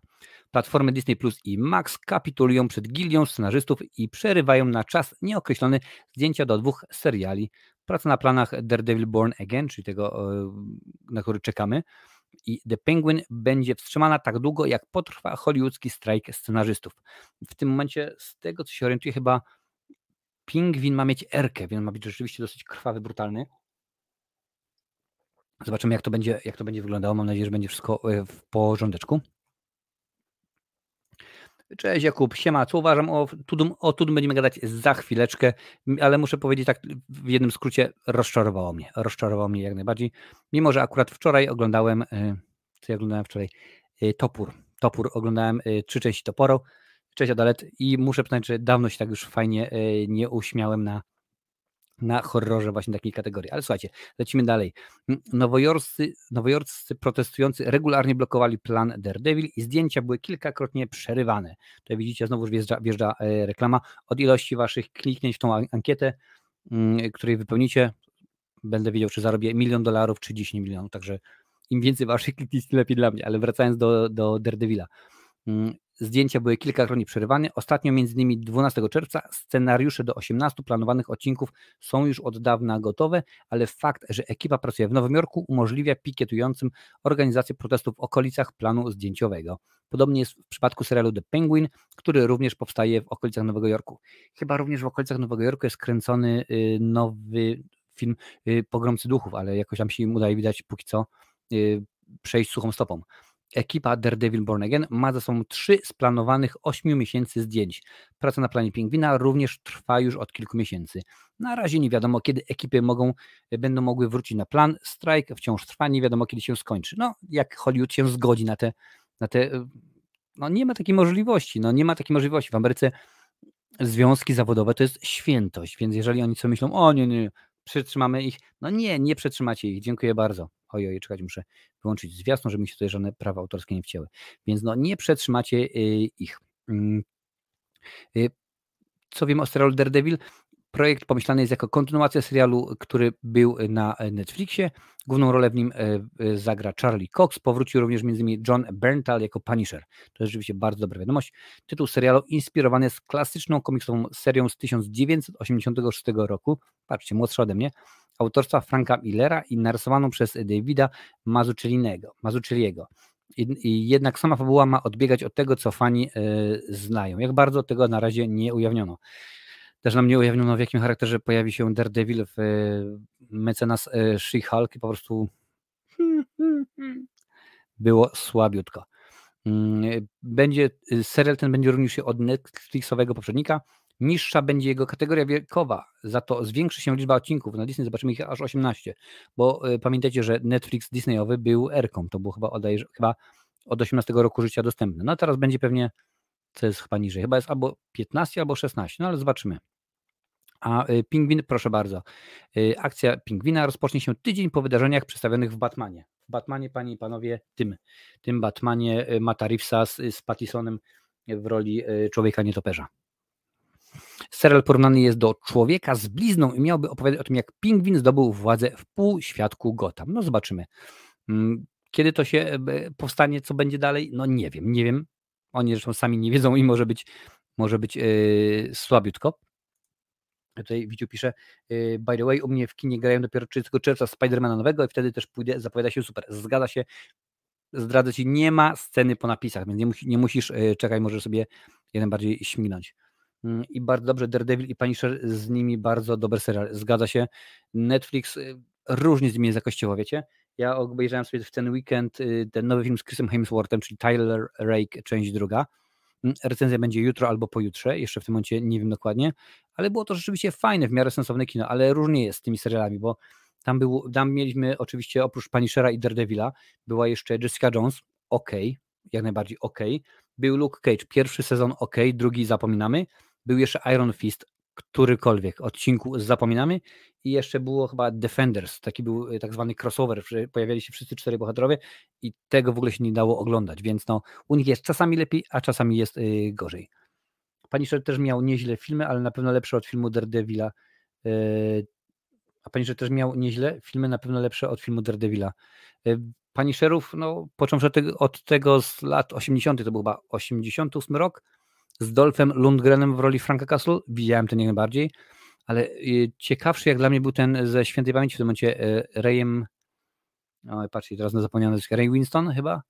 Platformy Disney Plus i Max kapitulują przed gildią scenarzystów i przerywają na czas nieokreślony zdjęcia do dwóch seriali Praca na planach Daredevil Born Again, czyli tego, e, na który czekamy. I The Penguin będzie wstrzymana tak długo, jak potrwa hollywoodzki strajk scenarzystów. W tym momencie, z tego co się orientuję, chyba Pingwin ma mieć erkę, więc ma być rzeczywiście dosyć krwawy, brutalny. Zobaczymy, jak to będzie, jak to będzie wyglądało. Mam nadzieję, że będzie wszystko e, w porządeczku. Cześć Jakub, siema, co uważam o Tudum? O Tudum będziemy gadać za chwileczkę, ale muszę powiedzieć tak w jednym skrócie, rozczarowało mnie, rozczarowało mnie jak najbardziej, mimo że akurat wczoraj oglądałem, y, co ja oglądałem wczoraj, y, Topór, Topór, oglądałem trzy części Toporo, cześć Adalet i muszę przyznać, że dawno się tak już fajnie nie uśmiałem na na horrorze właśnie takiej kategorii. Ale słuchajcie, lecimy dalej. Nowojorscy, nowojorscy protestujący regularnie blokowali plan Daredevil i zdjęcia były kilkakrotnie przerywane. Tutaj widzicie, znowu wjeżdża, wjeżdża e, reklama. Od ilości waszych kliknięć w tą ankietę, której wypełnicie, będę wiedział, czy zarobię milion dolarów, czy 10 milionów. Także im więcej waszych kliknięć, tym lepiej dla mnie. Ale wracając do, do Daredevila. Zdjęcia były kilkakrotnie przerywane. Ostatnio, między innymi 12 czerwca, scenariusze do 18 planowanych odcinków są już od dawna gotowe, ale fakt, że ekipa pracuje w Nowym Jorku, umożliwia pikietującym organizację protestów w okolicach planu zdjęciowego. Podobnie jest w przypadku serialu The Penguin, który również powstaje w okolicach Nowego Jorku. Chyba również w okolicach Nowego Jorku jest kręcony y, nowy film y, Pogromcy Duchów, ale jakoś tam się im udaje widać póki co y, przejść suchą stopą. Ekipa Daredevil Born Again ma za sobą trzy z planowanych 8 miesięcy zdjęć. Praca na planie Pingwina również trwa już od kilku miesięcy. Na razie nie wiadomo, kiedy ekipy mogą, będą mogły wrócić na plan. Strajk wciąż trwa, nie wiadomo, kiedy się skończy. No, jak Hollywood się zgodzi na te, na te no nie ma takiej możliwości, no nie ma takiej możliwości. W Ameryce związki zawodowe to jest świętość, więc jeżeli oni co myślą, o nie, nie, przetrzymamy ich, no nie, nie przetrzymacie ich, dziękuję bardzo. Oj, oj, czekać, muszę wyłączyć zwiastun, żeby mi się tutaj żadne prawa autorskie nie wcięły. Więc no nie przetrzymacie y, ich. Mm. Y, co wiem o serialu Daredevil? Projekt pomyślany jest jako kontynuacja serialu, który był na Netflixie. Główną rolę w nim e, zagra Charlie Cox. Powrócił również m.in. John Berntal jako Punisher. To jest rzeczywiście bardzo dobra wiadomość. Tytuł serialu inspirowany jest klasyczną komiksową serią z 1986 roku. Patrzcie, młodsza ode mnie autorstwa Franka Millera i narysowaną przez Davida Mazzucchelliego. Jednak sama fabuła ma odbiegać od tego, co fani y, znają. Jak bardzo tego na razie nie ujawniono. Też nam nie ujawniono, w jakim charakterze pojawi się Daredevil w y, mecenas y, She-Hulk po prostu było słabiutko. Mm, będzie, serial ten będzie różnił się od Netflixowego poprzednika, niższa będzie jego kategoria wiekowa, za to zwiększy się liczba odcinków. Na Disney zobaczymy ich aż 18, bo y, pamiętajcie, że Netflix Disneyowy był Erką, to było chyba, chyba od 18 roku życia dostępne. No teraz będzie pewnie, co jest chyba niżej, chyba jest albo 15, albo 16, no ale zobaczymy. A y, Pingwin, proszę bardzo, y, akcja Pingwina rozpocznie się tydzień po wydarzeniach przedstawionych w Batmanie. W Batmanie, panie i panowie, tym, tym Batmanie y, Mata Reevesa z, z Pattisonem w roli człowieka nietoperza. Serial porównany jest do człowieka z blizną i miałby opowiadać o tym, jak pingwin zdobył władzę w półświadku Gotham. No zobaczymy. Mm, kiedy to się powstanie, co będzie dalej? No nie wiem, nie wiem. Oni zresztą sami nie wiedzą i może być, może być yy, słabiutko. Tutaj Wiciu pisze, yy, by the way, u mnie w kinie grają dopiero 30 czerwca Spidermana nowego i wtedy też pójdę, zapowiada się super. Zgadza się, zdradzę Ci, nie ma sceny po napisach, więc nie, nie musisz, yy, czekaj, możesz sobie jeden bardziej śmignąć. Mm, I bardzo dobrze, Daredevil i Punisher z nimi bardzo dobry serial. Zgadza się. Netflix y, różnie z nimi jest jakościowo, wiecie? Ja obejrzałem sobie w ten weekend y, ten nowy film z Chrisem Hemsworthem, czyli Tyler Rake, część druga. Mm, recenzja będzie jutro albo pojutrze, jeszcze w tym momencie nie wiem dokładnie, ale było to rzeczywiście fajne, w miarę sensowne kino, ale różnie jest z tymi serialami, bo tam, był, tam mieliśmy oczywiście oprócz Punishera i Daredevila, była jeszcze Jessica Jones, ok, jak najbardziej ok, był Luke Cage, pierwszy sezon ok, drugi zapominamy, był jeszcze Iron Fist, którykolwiek odcinku zapominamy i jeszcze było chyba Defenders, taki był y, tak zwany crossover, pojawiali się wszyscy cztery bohaterowie i tego w ogóle się nie dało oglądać, więc no u nich jest czasami lepiej, a czasami jest yy, gorzej. Punisher też miał nieźle filmy, ale na pewno lepsze od filmu Daredevila. Yy, a Punisher też miał nieźle filmy, na pewno lepsze od filmu Daredevila. Yy, Punisherów, no począwszy od tego, od tego z lat 80., to był chyba 88 rok, z Dolphem Lundgrenem w roli Franka Castle, widziałem ten jak najbardziej, ale y, ciekawszy jak dla mnie był ten ze świętej pamięci w tym momencie y, Rayem, o, patrzcie, teraz na zapomniane Ray Winston chyba,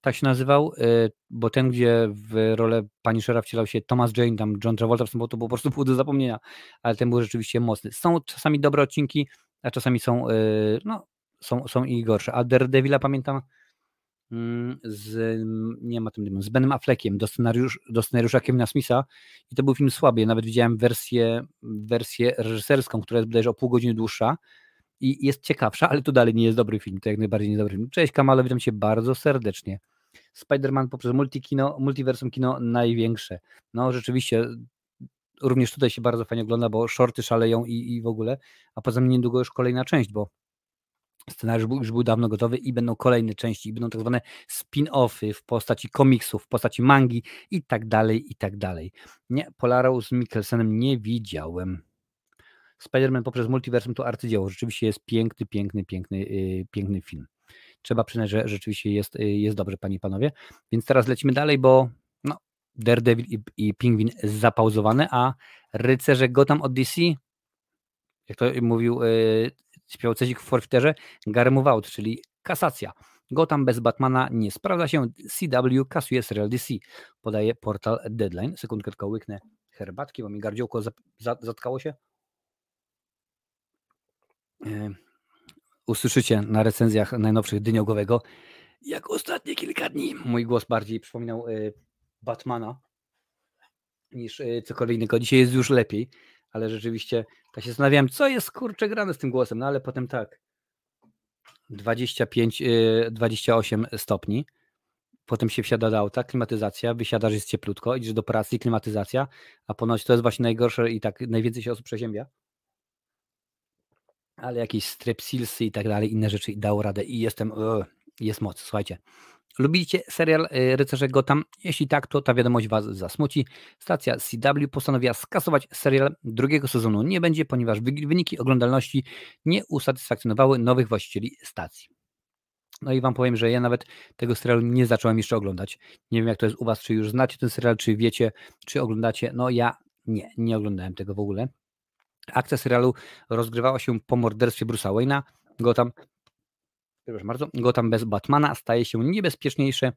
tak się nazywał, y, bo ten, gdzie w rolę Punishera wcielał się Thomas Jane, tam John Travolta, to było po prostu pół do zapomnienia, ale ten był rzeczywiście mocny. Są czasami dobre odcinki, a czasami są, no, są, są i gorsze. A Daredevila pamiętam, z, nie ma tym, z Benem Affleckiem do, scenariusz, do scenariusza Kevina Smitha i to był film słaby. Ja nawet widziałem wersję, wersję reżyserską, która jest bodajże o pół godziny dłuższa i jest ciekawsza, ale to dalej nie jest dobry film, to jak najbardziej nie dobry film. Cześć Kamalo, witam Cię bardzo serdecznie. Spider-Man poprzez multikino, multiversum kino największe. No rzeczywiście, również tutaj się bardzo fajnie ogląda, bo shorty szaleją i, i w ogóle, a poza tym niedługo już kolejna część, bo Scenariusz już był dawno gotowy i będą kolejne części, i będą tak zwane spin-offy w postaci komiksów, w postaci mangi i tak dalej, i tak dalej. Nie, Polarą z Mikkelsenem nie widziałem. Spider-Man poprzez multiversum to arcydzieło. Rzeczywiście jest piękny, piękny, piękny, yy, piękny film. Trzeba przyznać, że rzeczywiście jest, yy, jest dobrze, panie i panowie. Więc teraz lecimy dalej, bo no, Daredevil i, i Pingwin zapauzowane, a rycerze Gotham od DC, jak to mówił yy, śpiewał Cezik w forfiterze, Garemu out, czyli kasacja. Gotham bez Batmana nie sprawdza się. CW kasuje serial DC. Podaje portal Deadline. Sekundkę tylko łyknę herbatki, bo mi gardziołko zatkało się. Yy, usłyszycie na recenzjach najnowszych Dyniogowego, jak ostatnie kilka dni. Mój głos bardziej przypominał yy, Batmana niż yy, cokolwiek innego. Dzisiaj jest już lepiej ale rzeczywiście tak się zastanawiałem, co jest kurczę grane z tym głosem, no ale potem tak. 25, 28 y, stopni. Potem się wsiada do auta, klimatyzacja, wysiadasz, jest cieplutko, idziesz do pracy, klimatyzacja, a ponoć to jest właśnie najgorsze i tak najwięcej się osób przeziębia. Ale jakieś strepsilsy i tak dalej, inne rzeczy i dało radę i jestem, uh, jest moc, słuchajcie. Lubicie serial y, Rycerze Gotham? Jeśli tak, to ta wiadomość Was zasmuci. Stacja CW postanowiła skasować serial drugiego sezonu. Nie będzie, ponieważ wyniki oglądalności nie usatysfakcjonowały nowych właścicieli stacji. No i Wam powiem, że ja nawet tego serialu nie zacząłem jeszcze oglądać. Nie wiem, jak to jest u Was, czy już znacie ten serial, czy wiecie, czy oglądacie. No ja nie, nie oglądałem tego w ogóle. Akcja serialu rozgrywała się po morderstwie Bruce'a Wayne'a. Gotham przepraszam bardzo, Gotham bez Batmana staje się niebezpieczniejsze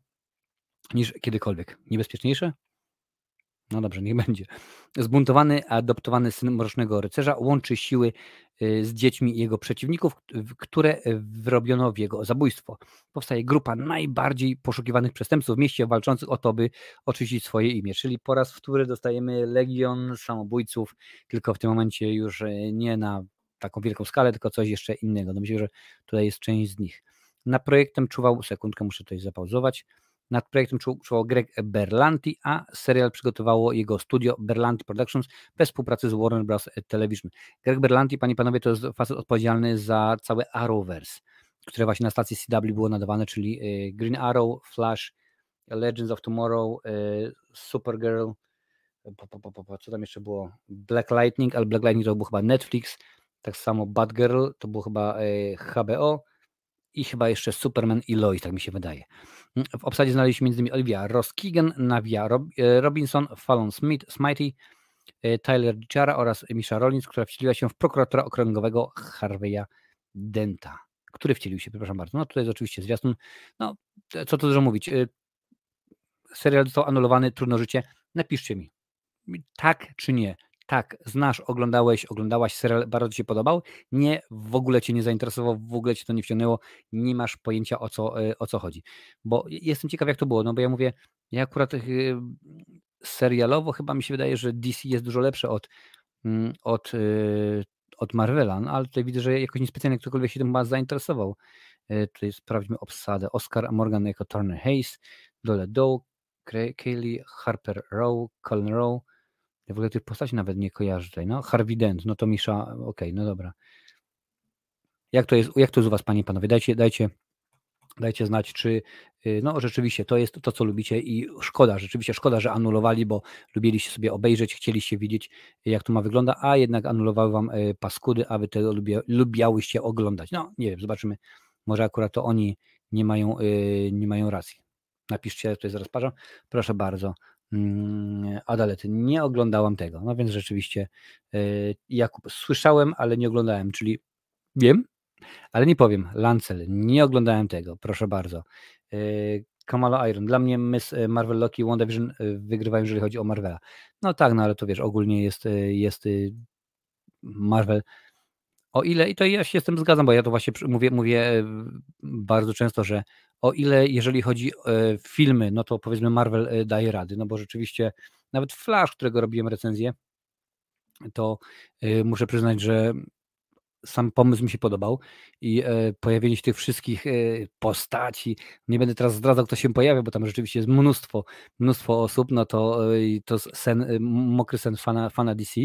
niż kiedykolwiek. Niebezpieczniejsze? No dobrze, niech będzie. Zbuntowany, adoptowany syn Mrocznego Rycerza łączy siły y, z dziećmi jego przeciwników, które wyrobiono w jego zabójstwo. Powstaje grupa najbardziej poszukiwanych przestępców w mieście, walczących o to, by oczyścić swoje imię. Czyli po raz wtóry dostajemy legion samobójców, tylko w tym momencie już y, nie na taką wielką skalę, tylko coś jeszcze innego. No myślę, że tutaj jest część z nich. Na projektem czuwał, sekundkę muszę tutaj zapauzować, Nad projektem czuwał Greg Berlanti, a serial przygotowało jego studio Berlanti Productions bez współpracy z Warner Bros. Television. Greg Berlanti, panie i panowie, to jest facet odpowiedzialny za całe Arrowverse, które właśnie na stacji CW było nadawane, czyli y, Green Arrow, Flash, Legends of Tomorrow, y, Supergirl, po, co tam jeszcze było? Black Lightning, ale Black Lightning to był chyba Netflix, tak samo Batgirl to było chyba y, HBO i chyba jeszcze Superman i Lois, tak mi się wydaje. W obsadzie znaleźliśmy m.in. Olivia Ross Navia Rob, Robinson, Fallon Smith, Smitey, Tyler Dichara oraz Misha Rollins, która wcieliła się w prokuratora okręgowego Harveya Denta, który wcielił się, przepraszam bardzo. No tutaj jest oczywiście zwiastun. No, co tu dużo mówić. Serial został anulowany, trudno życie. Napiszcie mi, tak czy nie. Tak, znasz, oglądałeś, oglądałaś serial, bardzo Ci się podobał? Nie, w ogóle Cię nie zainteresował, w ogóle Cię to nie wciągnęło, nie masz pojęcia o co, o co chodzi. Bo jestem ciekaw, jak to było, no bo ja mówię, ja akurat serialowo chyba mi się wydaje, że DC jest dużo lepsze od, mm, od, od Marvela, no ale tutaj widzę, że jakoś niespecjalnie ktokolwiek się tym chyba zainteresował. Tutaj sprawdźmy obsadę. Oscar Morgan jako Turner Hayes, Dole Doe, Kaylee, Harper Rowe, Colin Rowe. Ja w ogóle tych postaci nawet nie kojarzę tutaj. No, Harvey Dent, no to Misza, okej, okay, no dobra. Jak to jest, jak to jest u Was, Panie i Panowie? Dajcie, dajcie, dajcie znać, czy y, no rzeczywiście to jest to, co lubicie i szkoda, rzeczywiście szkoda, że anulowali, bo lubiliście sobie obejrzeć, chcieliście widzieć, jak to ma wygląda, a jednak anulowały Wam y, paskudy, a Wy tego lubię, lubiałyście oglądać. No, nie wiem, zobaczymy. Może akurat to oni nie mają, y, nie mają racji. Napiszcie, tutaj zaraz parzę. Proszę bardzo. Mm, Adalety, nie oglądałam tego. No więc rzeczywiście y, Jakub, słyszałem, ale nie oglądałem, czyli wiem, ale nie powiem. Lancel, nie oglądałem tego, proszę bardzo. Y, Kamala Iron, dla mnie Miss Marvel Loki i WandaVision wygrywają, jeżeli chodzi o Marvela. No tak, no ale to wiesz, ogólnie jest, jest Marvel o ile, i to ja się z tym zgadzam, bo ja to właśnie mówię, mówię bardzo często, że o ile jeżeli chodzi o e, filmy, no to powiedzmy Marvel e, daje rady, no bo rzeczywiście nawet Flash, którego robiłem recenzję, to e, muszę przyznać, że sam pomysł mi się podobał i pojawienie się tych wszystkich postaci, nie będę teraz zdradzał, kto się pojawia, bo tam rzeczywiście jest mnóstwo, mnóstwo osób, no to to sen, mokry sen fana, fana DC,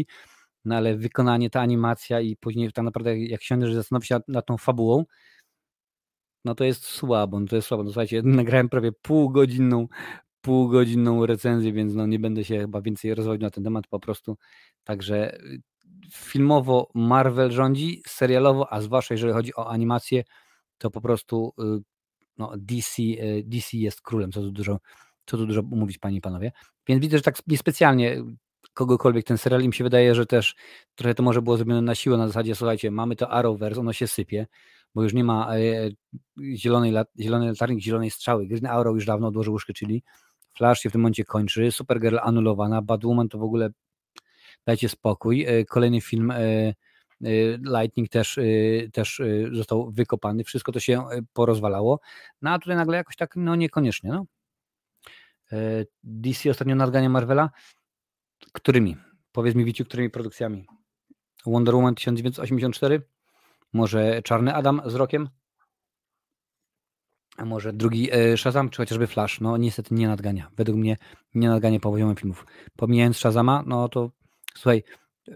no ale wykonanie, ta animacja i później tak naprawdę jak się zastanowić się nad, nad tą fabułą, no to jest słabo, no to jest słabo. No słuchajcie, nagrałem prawie półgodzinną, półgodzinną recenzję, więc no nie będę się chyba więcej rozwodził na ten temat po prostu. Także y, filmowo Marvel rządzi, serialowo, a zwłaszcza jeżeli chodzi o animację, to po prostu y, no, DC, y, DC jest królem, co tu dużo, co tu dużo mówić, panie i panowie. Więc widzę, że tak niespecjalnie kogokolwiek ten serial im się wydaje, że też trochę to może było zrobione na siłę, na zasadzie, słuchajcie, mamy to Arrowverse, ono się sypie, bo już nie ma e, zielonej, zielonej latarni, zielonej strzały. Green Arrow już dawno odłożył łóżkę, czyli Flash się w tym momencie kończy, Supergirl anulowana, Batwoman to w ogóle dajcie spokój. E, kolejny film e, Lightning też, też został wykopany, wszystko to się porozwalało, no a tutaj nagle jakoś tak, no niekoniecznie, no. DC ostatnio nadgania Marvela, którymi? Powiedz mi, Wiciu, którymi produkcjami? Wonder Woman 1984? Może Czarny Adam z rokiem? A może drugi e, Shazam, czy chociażby Flash? No niestety nie nadgania. Według mnie nie nadgania poziomem filmów. Pomijając Shazama, no to słuchaj,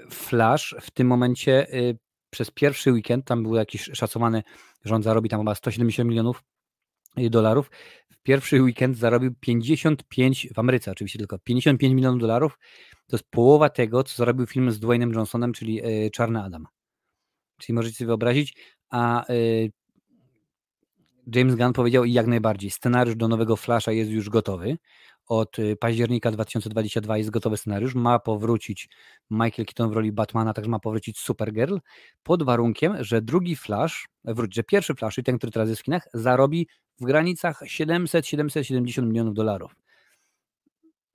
Flash w tym momencie y, przez pierwszy weekend, tam był jakiś szacowany, on zarobi tam chyba 170 milionów y, dolarów. W pierwszy weekend zarobił 55, w Ameryce oczywiście tylko, 55 milionów dolarów. To jest połowa tego, co zarobił film z Dwaynem Johnsonem, czyli y, Czarny Adam. Czyli możecie sobie wyobrazić, a y, James Gunn powiedział i jak najbardziej, scenariusz do nowego Flasha jest już gotowy. Od y, października 2022 jest gotowy scenariusz. Ma powrócić Michael Keaton w roli Batmana, także ma powrócić Supergirl, pod warunkiem, że drugi Flash, wróć, że pierwszy Flash, i ten, który teraz jest w kinach, zarobi w granicach 700-770 milionów dolarów.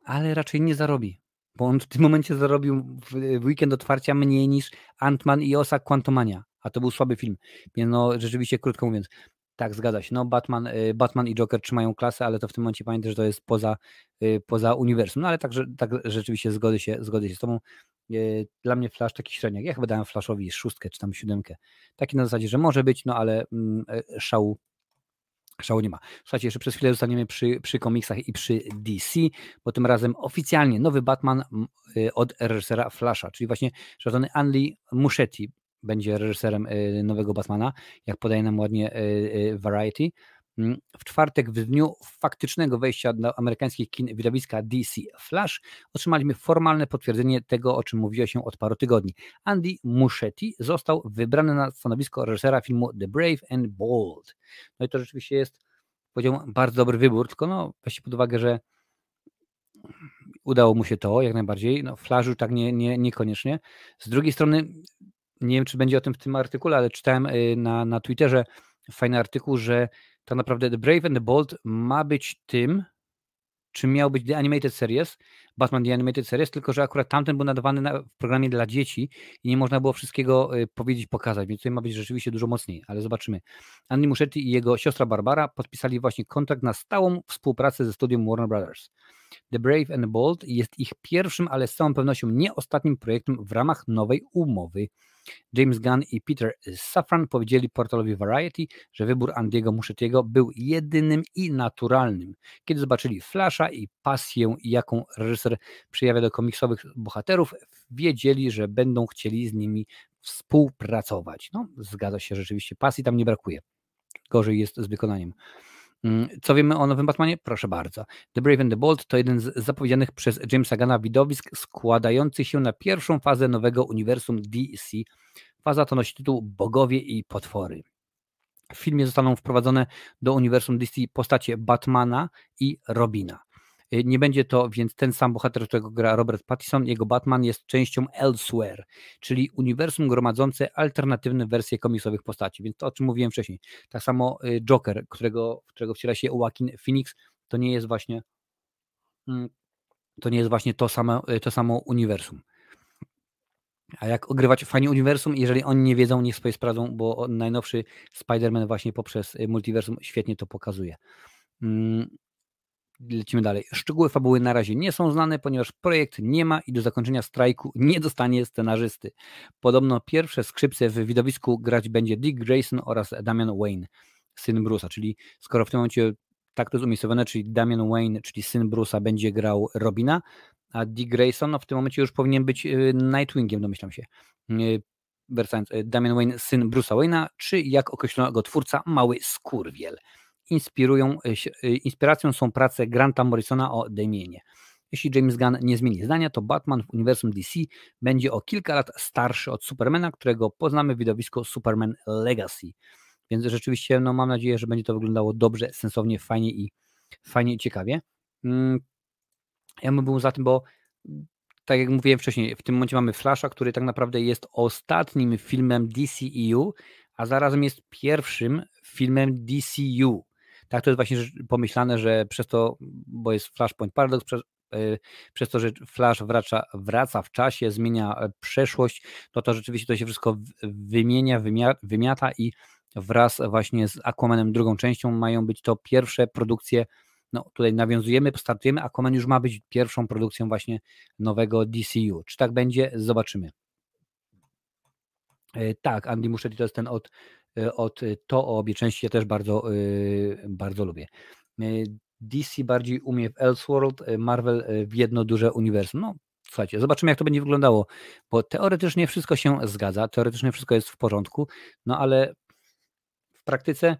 Ale raczej nie zarobi bo on w tym momencie zarobił w weekend otwarcia mniej niż Ant-Man i Osa Quantumania, a to był słaby film. Więc no rzeczywiście, krótko mówiąc, tak, zgadza się. No Batman, y, Batman i Joker trzymają klasę, ale to w tym momencie pamiętaj, że to jest poza, y, poza uniwersum. No ale tak, tak rzeczywiście zgodzę się, zgodzę się z tobą. Y, dla mnie Flash taki średniak. Ja chyba dałem Flashowi szóstkę czy tam siódemkę. Taki na zasadzie, że może być, no ale mm, szału, Szału nie ma. Słuchajcie, jeszcze przez chwilę zostaniemy przy, przy komiksach i przy DC, bo tym razem oficjalnie nowy Batman y, od reżysera Flasha, czyli właśnie szanowny Andy Muschietti będzie reżyserem y, nowego Batmana, jak podaje nam ładnie y, Variety. Mm, w czwartek, w dniu faktycznego wejścia do amerykańskich kin widowiska DC Flash, otrzymaliśmy formalne potwierdzenie tego, o czym mówiło się od paru tygodni. Andy Muschietti został wybrany na stanowisko reżysera filmu The Brave and Bold. No i to rzeczywiście jest, powiedziałbym, bardzo dobry wybór, tylko no, weźcie pod uwagę, że udało mu się to jak najbardziej. No, Flashu tak nie, nie, niekoniecznie. Z drugiej strony, nie wiem, czy będzie o tym w tym artykule, ale czytałem y, na, na Twitterze fajny artykuł, że tak naprawdę The Brave and the Bold ma być tym, czym miał być The Animated Series, Batman The Animated Series, tylko że akurat tamten był nadawany na, w programie dla dzieci i nie można było wszystkiego y, powiedzieć, pokazać, więc tutaj ma być rzeczywiście dużo mocniej, ale zobaczymy. Andy Muschietti i jego siostra Barbara podpisali właśnie kontrakt na stałą współpracę ze studium Warner Brothers. The Brave and Bold jest ich pierwszym, ale z całą pewnością nie ostatnim projektem w ramach nowej umowy. James Gunn i Peter Safran powiedzieli portalowi Variety, że wybór Andiego Muschettiego był jedynym i naturalnym. Kiedy zobaczyli Flasha i pasję, jaką reżyser przejawia do komiksowych bohaterów, wiedzieli, że będą chcieli z nimi współpracować. No, zgadza się, rzeczywiście pasji tam nie brakuje. Gorzej jest z wykonaniem. Mm, co wiemy o nowym Batmanie? Proszę bardzo. The Brave and the Bold to jeden z zapowiedzianych przez Jamesa Gana widowisk składających się na pierwszą fazę nowego uniwersum DC. Faza to nosi tytuł Bogowie i Potwory. W filmie zostaną wprowadzone do uniwersum DC postacie Batmana i Robina. Y, nie będzie to więc ten sam bohater, którego gra Robert Pattinson. Jego Batman jest częścią Elsewhere, czyli uniwersum gromadzące alternatywne wersje komiksowych postaci. Więc to, o czym mówiłem wcześniej. Tak samo y, Joker, którego, którego wciela się Joaquin Phoenix, to nie jest właśnie mm, to nie jest właśnie to samo, y, to samo uniwersum. A jak ogrywać fajnie uniwersum, jeżeli oni nie wiedzą, niech sobie sprawdzą, bo najnowszy Spider-Man właśnie poprzez multiversum świetnie to pokazuje. Lecimy dalej. Szczegóły fabuły na razie nie są znane, ponieważ projekt nie ma i do zakończenia strajku nie dostanie scenarzysty. Podobno pierwsze skrzypce w widowisku grać będzie Dick Grayson oraz Damian Wayne, syn Bruce'a, czyli skoro w tym momencie tak to jest umiejscowione, czyli Damian Wayne, czyli syn Bruce'a będzie grał Robina, a Dick Grayson no w tym momencie już powinien być y, Nightwingiem, domyślam się. Y, wracając, y, Damian Wayne, syn Bruce'a Wayne'a, czy jak określono go twórca, mały skurwiel inspirują, e, e, inspiracją są prace Granta Morrisona o Damienie. Jeśli James Gunn nie zmieni zdania, to Batman w uniwersum DC będzie o kilka lat starszy od Supermana, którego poznamy w widowisku Superman Legacy. Więc rzeczywiście no, mam nadzieję, że będzie to wyglądało dobrze, sensownie, fajnie i fajnie i ciekawie. Mm, ja bym był za tym, bo tak jak mówiłem wcześniej, w tym momencie mamy Flasha, który tak naprawdę jest ostatnim filmem DCEU, a zarazem jest pierwszym filmem DCU. Tak to jest właśnie pomyślane, że przez to, bo jest Flashpoint Paradox, przez, yy, przez to, że Flash wraca, wraca w czasie, zmienia e, przeszłość, to to rzeczywiście to się wszystko wymienia, wymia, wymiata i wraz właśnie z Aquamanem drugą częścią mają być to pierwsze produkcje no tutaj nawiązujemy, startujemy, Aquaman już ma być pierwszą produkcją właśnie nowego DCU. Czy tak będzie? Zobaczymy. E, tak, Andy Muschietti to jest ten od od y, to o obie części ja też bardzo, y, bardzo lubię. DC bardziej umie w Elseworld, Marvel w jedno duże uniwersum. No, słuchajcie, zobaczymy jak to będzie wyglądało, bo teoretycznie wszystko się zgadza, teoretycznie wszystko jest w porządku, no ale w praktyce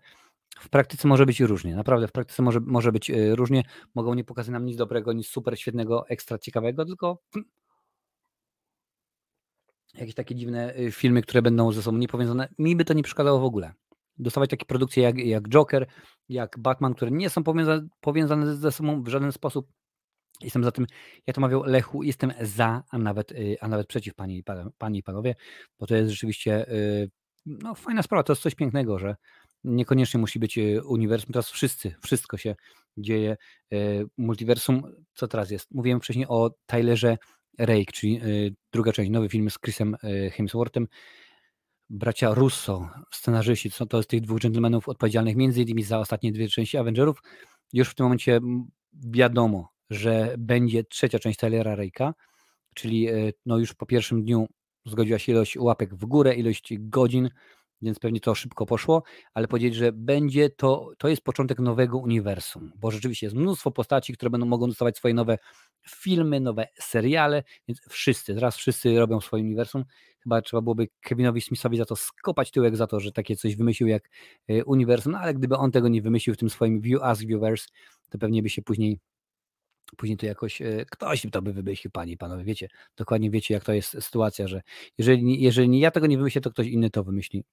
w praktyce może być różnie, naprawdę w praktyce może, może być różnie, mogą nie pokazać nam nic dobrego, nic super świetnego, ekstra ciekawego, tylko jakieś takie dziwne y, filmy, które będą ze sobą niepowiązane. Mi by to nie przeszkadzało w ogóle. Dostawać takie produkcje jak, jak Joker, jak Batman, które nie są powiąza powiązane ze sobą w żaden sposób. Jestem za tym, jak to mawiał Lechu, jestem za, a nawet, y, a nawet przeciw, panie, panie i panowie, bo to jest rzeczywiście y, no, fajna sprawa, to jest coś pięknego, że niekoniecznie musi być uniwersum, teraz wszyscy, wszystko się dzieje. Multiversum, co teraz jest? Mówiłem wcześniej o Tylerze Rake, czyli y, druga część, nowy film z Chrisem y, Hemsworthem. Bracia Russo, scenarzyści, to jest tych dwóch dżentelmenów odpowiedzialnych między innymi za ostatnie dwie części Avengerów. Już w tym momencie wiadomo, że będzie trzecia część Tylera Rake'a, czyli y, no już po pierwszym dniu zgodziła się ilość łapek w górę, ilość godzin, więc pewnie to szybko poszło, ale powiedzieć, że będzie to, to jest początek nowego uniwersum, bo rzeczywiście jest mnóstwo postaci, które będą mogą dostawać swoje nowe filmy, nowe seriale, więc wszyscy, teraz wszyscy robią swoje uniwersum. Chyba trzeba byłoby Kevinowi Smithowi za to skopać tyłek za to, że takie coś wymyślił jak e, uniwersum, no ale gdyby on tego nie wymyślił w tym swoim View Ask Viewers, to pewnie by się później później to jakoś e, ktoś to by wymyślił, panie i panowie, wiecie, dokładnie wiecie, jak to jest sytuacja, że jeżeli, jeżeli ja tego nie wymyślę, to ktoś inny to wymyśli.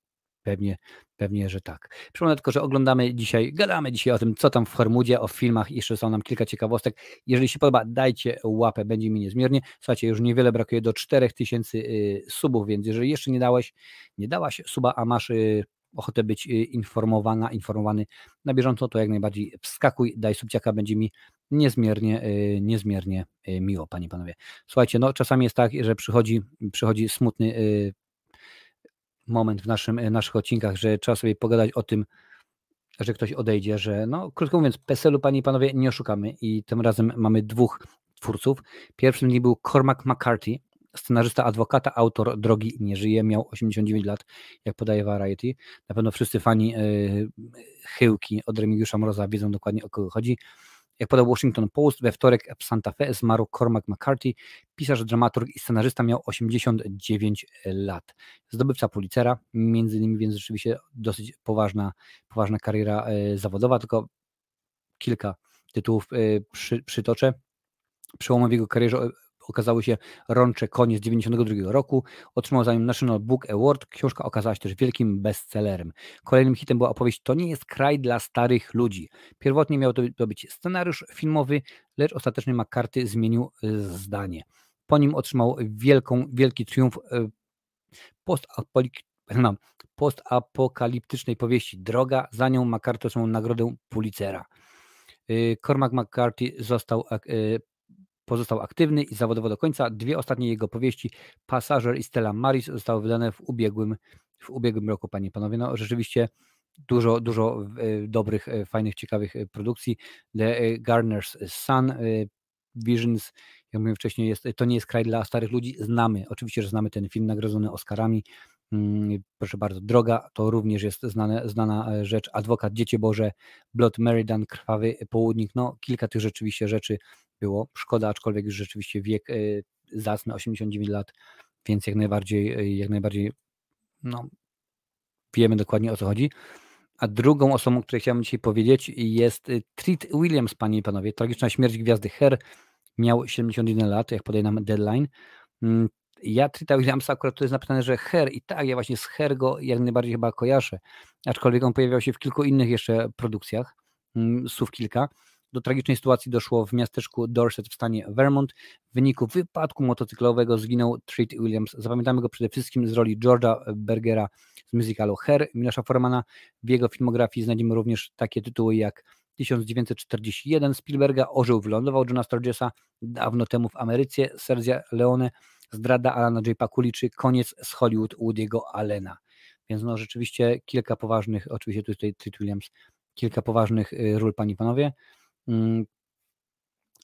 Pewnie, pewnie, że tak. Przypomnę tylko, że oglądamy dzisiaj, gadamy dzisiaj o tym, co tam w Hormudzie, o filmach, jeszcze są nam kilka ciekawostek. Jeżeli się podoba, dajcie łapę, będzie mi niezmiernie. Słuchajcie, już niewiele brakuje do 4000 y, subów, więc jeżeli jeszcze nie dałeś, nie dałaś suba, a masz y, ochotę być y, informowana, informowany na bieżąco, to jak najbardziej wskakuj, daj subciaka, będzie mi niezmiernie, niezmiernie miło, panie i panowie. Słuchajcie, no czasami jest tak, że przychodzi, przychodzi smutny moment w naszym, e, naszych odcinkach, że trzeba sobie pogadać o tym, że ktoś odejdzie, że no krótko mówiąc, PESEL-u, panie i panowie, nie oszukamy i tym razem mamy dwóch twórców. Pierwszym z nich był Cormac McCarthy, scenarzysta, adwokata, autor Drogi nie żyje, miał 89 lat, jak podaje Variety. Na pewno wszyscy fani yy, Chyłki od Remigiusza Mroza wiedzą dokładnie o kogo chodzi. Jak podał Washington Post, we wtorek w Santa Fe zmarł Cormac McCarthy, pisarz, dramaturg i scenarzysta, miał 89 lat. Zdobywca Pulitzera, między innymi, więc rzeczywiście dosyć poważna, poważna kariera e, zawodowa, tylko kilka tytułów e, przy, przytoczę. Przełomem w jego karierze okazały się Rącze Konie z 1992 roku. Otrzymał za nim National Book Award. Książka okazała się też wielkim bestsellerem. Kolejnym hitem była opowieść To nie jest kraj dla starych ludzi. Pierwotnie miał to być scenariusz filmowy, lecz ostatecznie McCarthy zmienił e, zdanie. Po nim otrzymał wielką, wielki triumf e, no, postapokaliptycznej powieści Droga. Za nią McCarthy otrzymał nagrodę Pulitzera. E, Cormac McCarthy został pozostał aktywny i zawodowo do końca. Dwie ostatnie jego powieści, Passager i Stella Maris, zostały wydane w ubiegłym, w ubiegłym roku, panie i panowie. No, rzeczywiście dużo, dużo e, dobrych, e, fajnych, ciekawych e, produkcji. The Gardener's Sun, Visions, jak mówiłem wcześniej, jest, to nie jest kraj dla starych ludzi. Znamy, oczywiście, że znamy ten film nagrodzony Oscarami. Mm, proszę bardzo, Droga to również jest znane, znana rzecz. Adwokat, Dziecię Boże, Blood Meridan, Krwawy Południk. No, kilka tych rzeczywiście rzeczy było. Szkoda, aczkolwiek już rzeczywiście wiek y, zacny, 89 lat, więc jak najbardziej, y, jak najbardziej no, wiemy dokładnie o co chodzi. A drugą osobą, o której chciałbym dzisiaj powiedzieć, jest Treat Williams, panie i panowie. Tragiczna śmierć gwiazdy Her. Miał 71 lat, jak podaje nam deadline. Ja Trita Williamsa akurat to jest napisane, że Her i tak, ja właśnie z Her go jak najbardziej chyba kojarzę, aczkolwiek on pojawiał się w kilku innych jeszcze produkcjach, mm, słów kilka. Do tragicznej sytuacji doszło w miasteczku Dorset w stanie Vermont. W wyniku wypadku motocyklowego zginął Treat Williams. Zapamiętamy go przede wszystkim z roli George'a Bergera z musicalu Her Milosza Formana. W jego filmografii znajdziemy również takie tytuły jak 1941 Spielberga, Ożył wylądował Johna Sturgesa, dawno temu w Ameryce, Sergio Leone, Zdrada Alana J. Pakuli, czy Koniec z Hollywood Woody'ego Allena. Więc no rzeczywiście kilka poważnych, oczywiście tutaj Treat kilka poważnych y, ról, pani panowie.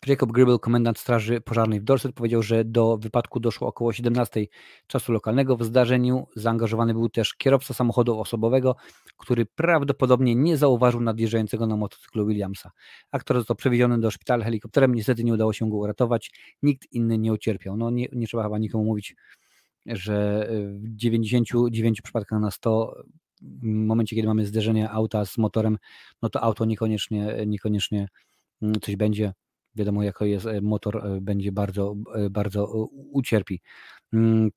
Jacob Gribble, komendant Straży Pożarnej w Dorset, powiedział, że do wypadku doszło około 17 czasu lokalnego. W zdarzeniu zaangażowany był też kierowca samochodu osobowego, który prawdopodobnie nie zauważył nadjeżdżającego na motocyklu Williamsa. Aktor został przewieziony do szpitala helikopterem, niestety nie udało się go uratować, nikt inny nie ucierpiał. No nie, nie trzeba chyba nikomu mówić, że w 99 przypadkach na 100 w momencie, kiedy mamy zderzenie auta z motorem, no to auto niekoniecznie, niekoniecznie Mm, coś będzie, wiadomo jako jest e, motor, e, będzie bardzo, e, bardzo ucierpi. Mm,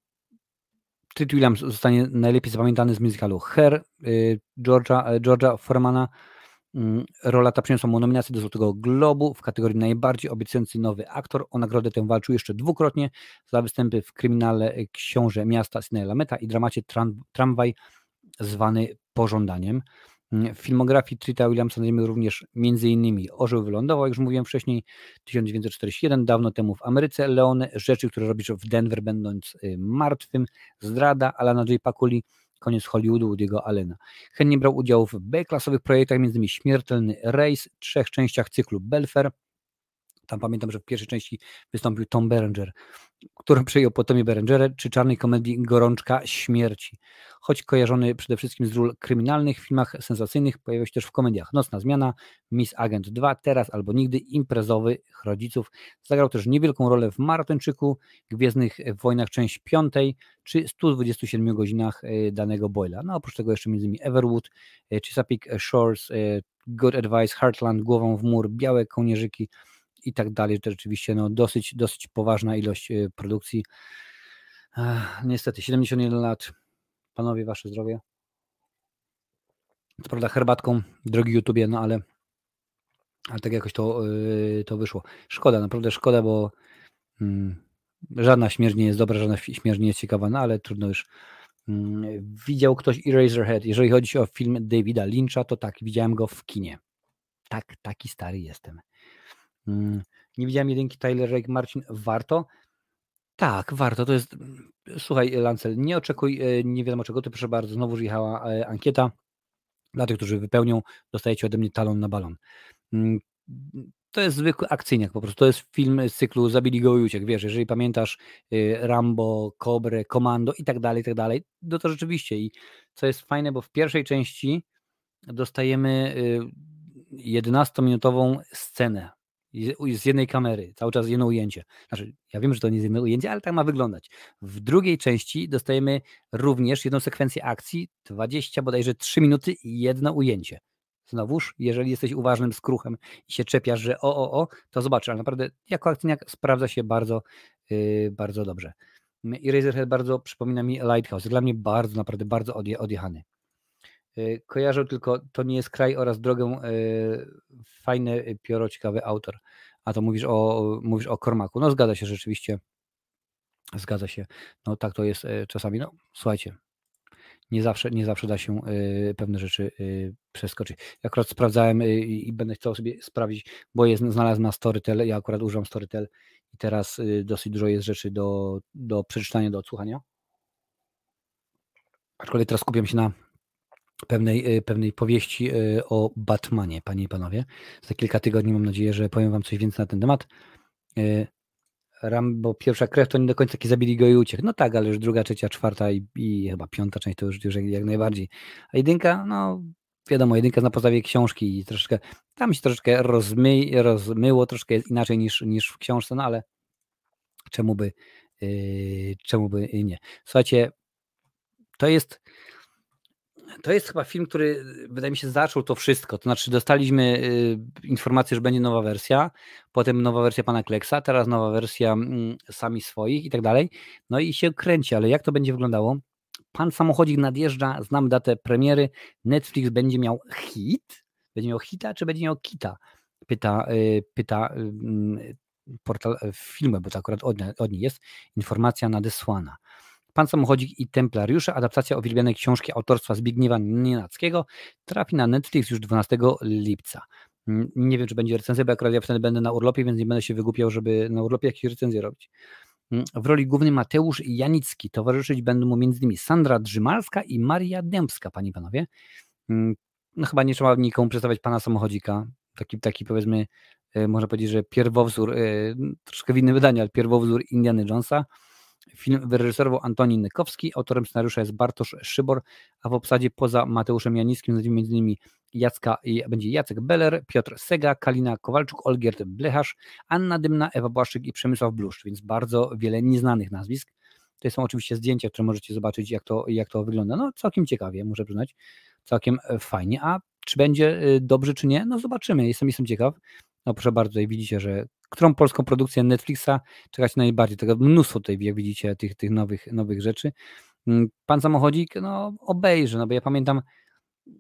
Treat Williams zostanie najlepiej zapamiętany z musicalu Her Georgia, Georgia Formana. Mm, rola ta przyniosła mu nominację do Złotego Globu w kategorii najbardziej obiecujący nowy aktor. O nagrodę tę walczył jeszcze dwukrotnie za występy w kryminale Książę Miasta Sidney Lameta i dramacie Tram, Tramwaj zwany Pożądaniem. W filmografii Trita Williamsa znajdziemy również m.in. Orzeł wylądował, jak już mówiłem wcześniej, 1941, dawno temu w Ameryce, Leone, Rzeczy, które robisz w Denver będąc y, martwym, Zdrada, Alana J. Pakuli, Koniec Hollywoodu Woody'ego Allena. Chętnie brał udział w B-klasowych projektach, m.in. Śmiertelny Rejs, trzech częściach cyklu Belfer, Tam pamiętam, że w pierwszej części wystąpił Tom Berenger, który przyjął po Tomie Berengerze, czy czarnej komedii Gorączka Śmierci. Choć kojarzony przede wszystkim z ról kryminalnych, w filmach sensacyjnych, pojawił się też w komediach Nocna Zmiana, Miss Agent 2, Teraz albo Nigdy, Imprezowy, Rodziców. Zagrał też niewielką rolę w Maratończyku, Gwiezdnych Wojnach część 5 czy 127 godzinach e, danego Boyla. No oprócz tego jeszcze m.in. Everwood, e, Chesapeake Shores, e, Good Advice, Heartland, Głową w mur, Białe Kołnierzyki, i tak dalej. To rzeczywiście no, dosyć, dosyć poważna ilość y, produkcji. Ech, niestety, 71 lat. Panowie, wasze zdrowie. Co prawda herbatką, drogi YouTubie, no ale, ale tak jakoś to, yy, to wyszło. Szkoda, naprawdę szkoda, bo yy, żadna śmierć nie jest dobra, żadna śmierć nie jest ciekawa, no ale trudno już. Yy, widział ktoś Eraserhead. Jeżeli chodzi o film Davida Lyncha, to tak, widziałem go w kinie. Tak, taki stary jestem. Mm, nie widziałem jedynki Tyler Rake, Marcin, warto? Tak, warto. To jest. Słuchaj, Lancel, nie oczekuj, e, nie wiadomo czego, ty proszę bardzo, znowu jechała e, ankieta. Dla tych, którzy wypełnią, dostajecie ode mnie talon na balon. Mm, to jest zwykły akcyjniak po prostu. To jest film z cyklu Zabili go i uciek. Wiesz, jeżeli pamiętasz e, Rambo, Kobrę, Komando i tak dalej, i tak dalej, no to rzeczywiście. I co jest fajne, bo w pierwszej części dostajemy 11-minutową scenę z jednej kamery, cały czas jedno ujęcie. Znaczy, ja wiem, że to nie jest jedno ujęcie, ale tak ma wyglądać. W drugiej części dostajemy również jedną sekwencję akcji, 20 bodajże 3 minuty i jedno ujęcie. Znowuż, jeżeli jesteś uważnym skruchem i się czepiasz, że o, o, o, to zobacz, ale naprawdę jako akcyjniak sprawdza się bardzo, yy, bardzo dobrze. I Razorhead bardzo przypomina mi Lighthouse. Dla mnie bardzo, naprawdę bardzo odje, odjechany. Y, kojarzę tylko To nie jest kraj oraz drogę y, fajne pioro, ciekawy autor. A to mówisz o, mówisz o Kormaku. No zgadza się rzeczywiście. Zgadza się. No tak to jest y, czasami. No słuchajcie, nie zawsze, nie zawsze da się pewne rzeczy przeskoczyć. Ja akurat sprawdzałem i będę chciał sobie sprawdzić, bo jest znalazłem na Storytel, ja akurat używam Storytel i teraz dosyć dużo jest rzeczy do, do przeczytania, do odsłuchania. Aczkolwiek teraz skupiam się na pewnej, y, pewnej powieści y, o Batmanie, panie i panowie. Za kilka tygodni mam nadzieję, że powiem wam coś więcej na ten temat. Y, Rambo pierwsza krew to nie do końca taki zabili go i uciekł. No tak, ale już druga, trzecia, czwarta i, i chyba piąta część to już, już jak, najbardziej. A jedynka, no wiadomo, jedynka na podstawie książki i troszeczkę, tam się troszeczkę rozmy, rozmyło, troszkę jest inaczej niż, niż w książce, no ale czemu by, yy, czemu by nie. Słuchajcie, to jest to jest chyba film, który wydaje mi się zaczął to wszystko. To znaczy, dostaliśmy y, informację, że będzie nowa wersja, potem nowa wersja pana Kleksa, teraz nowa wersja mm, sami swoich i tak dalej. No i się kręci, ale jak to będzie wyglądało? Pan samochodzik nadjeżdża, znam datę premiery. Netflix będzie miał hit? Będzie miał hita, czy będzie miał kita? Pyta, y, pyta y, mm, portal filmy, bo to akurat od, od niej jest informacja nadesłana. Pan Samochodzik i Templariusze, adaptacja uwielbianej książki autorstwa Zbigniewa Nienackiego, trafi na Netflix już 12 lipca. Mm, nie wiem, czy będzie recenzja, bo akurat ja wtedy będę na urlopie, więc nie będę się wygłupiał, żeby na urlopie jakieś recenzje robić. Mm, w roli głównej Mateusz Janicki. Towarzyszyć będą mu m.in. Sandra Drzymalska i Maria Dębska, panie i panowie. Mm, no chyba nie trzeba nikomu przedstawiać pana samochodzika. Taki, taki powiedzmy, e, można powiedzieć, że pierwowzór, e, troszkę w innym wydaniu, ale pierwowzór Indiana Jonesa. Film wyreżyserował Antoni Nykowski, autorem scenariusza jest Bartosz Szybor, a w obsadzie poza Mateuszem Janickim znajdziemy m.in. Jacka, będzie Jacek Beller, Piotr Sega, Kalina Kowalczuk, Olgierd Blecharz, Anna Dymna, Ewa Błaszczyk i Przemysław Bluszcz, więc bardzo wiele nieznanych nazwisk. To są oczywiście zdjęcia, które możecie zobaczyć, jak to, jak to wygląda. No, całkiem ciekawie, muszę przyznać. Całkiem e, fajnie. A czy będzie e, dobrze, czy nie? No, zobaczymy. Jestem, jestem ciekaw. No, proszę bardzo, tutaj widzicie, że którą polską produkcję Netflixa czekać najbardziej. Tego mnóstwo tutaj, jak widzicie, tych, tych nowych, nowych rzeczy. Mm, pan samochodzik, no obejrzy, no bo ja pamiętam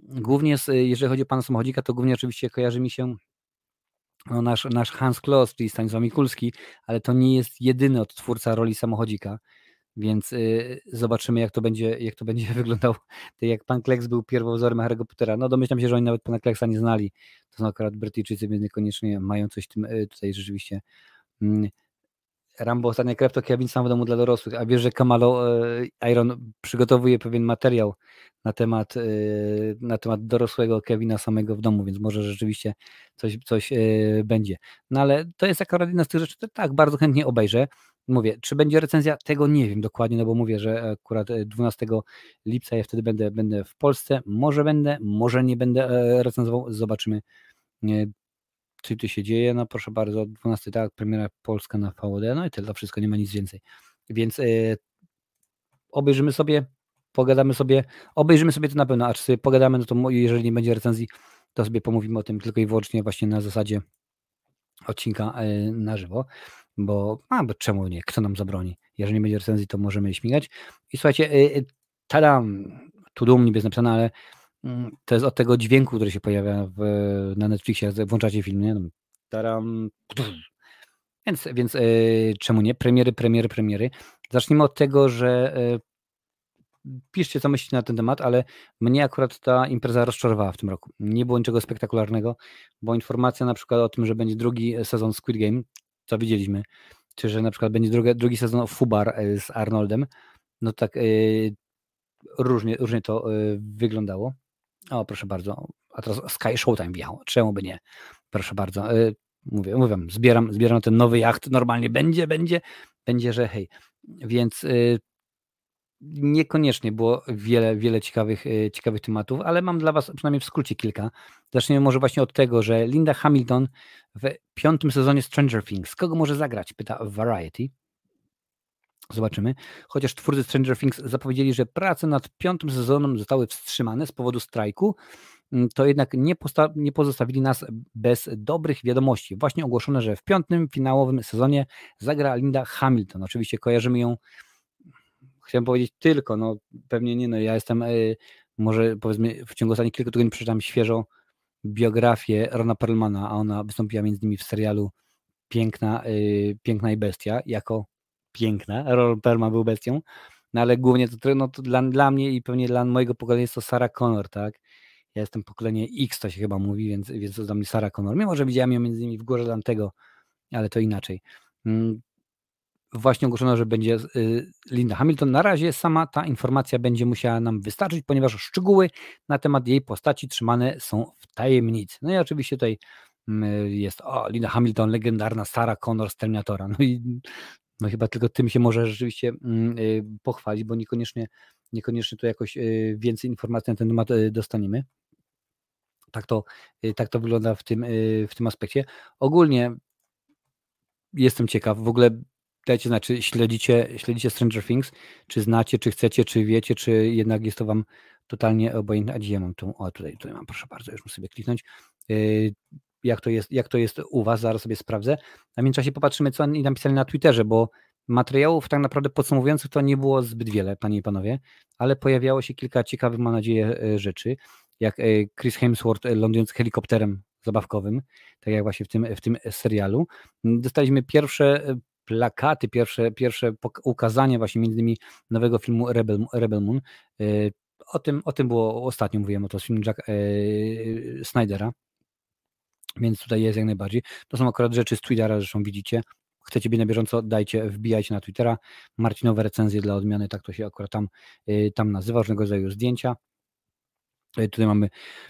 głównie, jeżeli chodzi o pana samochodzika, to głównie oczywiście kojarzy mi się no, nasz, nasz Hans Kloss, czyli Stanisław Mikulski, ale to nie jest jedyny odtwórca roli samochodzika. Więc y, zobaczymy, jak to będzie, jak to będzie wyglądało. Tak jak pan Kleks był pierwowzorem Harry'ego Pottera. No domyślam się, że oni nawet pana Kleksa nie znali. To są akurat Brytyjczycy, więc niekoniecznie mają coś tym y, tutaj rzeczywiście mm, Rambo Ostatnia Krew to Kevin sam w domu dla dorosłych, a wiesz, że Kamalo Iron przygotowuje pewien materiał na temat, na temat dorosłego Kevina samego w domu, więc może rzeczywiście coś, coś będzie. No ale to jest akurat jedna z tych rzeczy, to tak, bardzo chętnie obejrzę. Mówię, czy będzie recenzja? Tego nie wiem dokładnie, no bo mówię, że akurat 12 lipca ja wtedy będę, będę w Polsce. Może będę, może nie będę recenzował, zobaczymy czy to się dzieje, no proszę bardzo, 12 tak, premiera polska na VOD, no i tyle, wszystko, nie ma nic więcej. Więc yy, obejrzymy sobie, pogadamy sobie, obejrzymy sobie to na pewno, a czy sobie pogadamy, no to jeżeli nie będzie recenzji, to sobie pomówimy o tym tylko i wyłącznie właśnie na zasadzie odcinka na żywo, bo, a, bo czemu nie, kto nam zabroni? Jeżeli nie będzie recenzji, to możemy śmigać. I słuchajcie, yy, tadam, tu dumnie jest napisane, ale Mm, to jest od tego dźwięku, który się pojawia w, na Netflixie, włączacie film, nie? No, taram, więc, więc yy, czemu nie? Premiery, premiery, premiery. Zacznijmy od tego, że yy, piszcie, co myślicie na ten temat, ale mnie akurat ta impreza rozczarowała w tym roku. Nie było niczego spektakularnego, bo informacja na przykład o tym, że będzie drugi sezon Squid Game, co widzieliśmy, czy że na przykład będzie drugi, drugi sezon Fubar e, z Arnoldem, no tak yy, różnie, różnie to wyglądało. O, proszę bardzo. A teraz Sky Showtime wjechał. Czemu by nie? Proszę bardzo. Y, mówię, mówię, zbieram, zbieram ten nowy jacht. Normalnie będzie, będzie, będzie, że hej. Więc niekoniecznie było wiele, wiele ciekawych, y, ciekawych tematów, ale mam dla Was przynajmniej w skrócie kilka. Zaczniemy może właśnie od tego, że Linda Hamilton w piątym sezonie Stranger Things. Kogo może zagrać? Pyta Variety. Zobaczymy. Chociaż twórcy Stranger Things zapowiedzieli, że prace nad piątym sezonem zostały wstrzymane z powodu strajku, mm, to jednak nie, nie pozostawili nas bez dobrych wiadomości. Właśnie ogłoszono, że w piątym finałowym sezonie zagra Linda Hamilton. Oczywiście kojarzymy ją, chciałem powiedzieć tylko, no pewnie nie, no ja jestem, y, może powiedzmy w ciągu ostatnich kilku tygodni przeczytam świeżo biografię Rona Perlmana, a ona wystąpiła między innymi w serialu Piękna, y, Piękna i Bestia jako piękna, Ron Perlman był bestią, no ale głównie to, no, to dla, dla mnie i pewnie dla mojego pokolenia jest to Sarah Connor, tak? Ja jestem pokolenie X, to się chyba mówi, więc, więc to dla mnie Sarah Connor. Mimo, że widziałem ją między innymi w Górze Dantego, ale to inaczej. Właśnie ogłoszono, że będzie y, Linda Hamilton. Na razie sama ta informacja będzie musiała nam wystarczyć, ponieważ szczegóły na temat jej postaci trzymane są w tajemnicy. No i oczywiście tutaj mm, jest o, Linda Hamilton, legendarna Sarah Connor z Terminatora. No i no chyba tylko tym się może rzeczywiście mm, y, pochwalić, bo niekoniecznie, niekoniecznie tu jakoś y, więcej informacji na ten temat dostaniemy. Tak to, tak to wygląda w tym, w tym aspekcie. Ogólnie jestem ciekaw, w ogóle dajcie znać, czy śledzicie, śledzicie Stranger Things, czy znacie, czy chcecie, czy wiecie, czy jednak jest to wam totalnie obojętne. A ja mam tą, o tutaj, tutaj mam, proszę bardzo, już muszę sobie kliknąć jak to jest, jak to jest u Was, zaraz sobie sprawdzę. A w międzyczasie popatrzymy, co oni napisali na Twitterze, bo materiałów tak naprawdę podsumowujących to nie było zbyt wiele, Panie i Panowie, ale pojawiało się kilka ciekawych, mam nadzieję, e, rzeczy, jak e, Chris Hemsworth e, lądując helikopterem zabawkowym, tak jak właśnie w tym, w tym serialu. Dostaliśmy pierwsze plakaty, pierwsze, pierwsze ukazanie właśnie między innymi nowego filmu Rebel, Rebel Moon. O tym, o tym było ostatnio mówiłem, o to z filmu Jack Snydera, więc tutaj jest jak najbardziej. To są akurat rzeczy z Twittera, zresztą widzicie. Chcecie być na bieżąco, dajcie, wbijajcie na Twittera. Marcinowe recenzje dla odmiany, tak to się akurat tam, y, tam nazywa, różnego rodzaju zdjęcia. Y, tutaj mamy,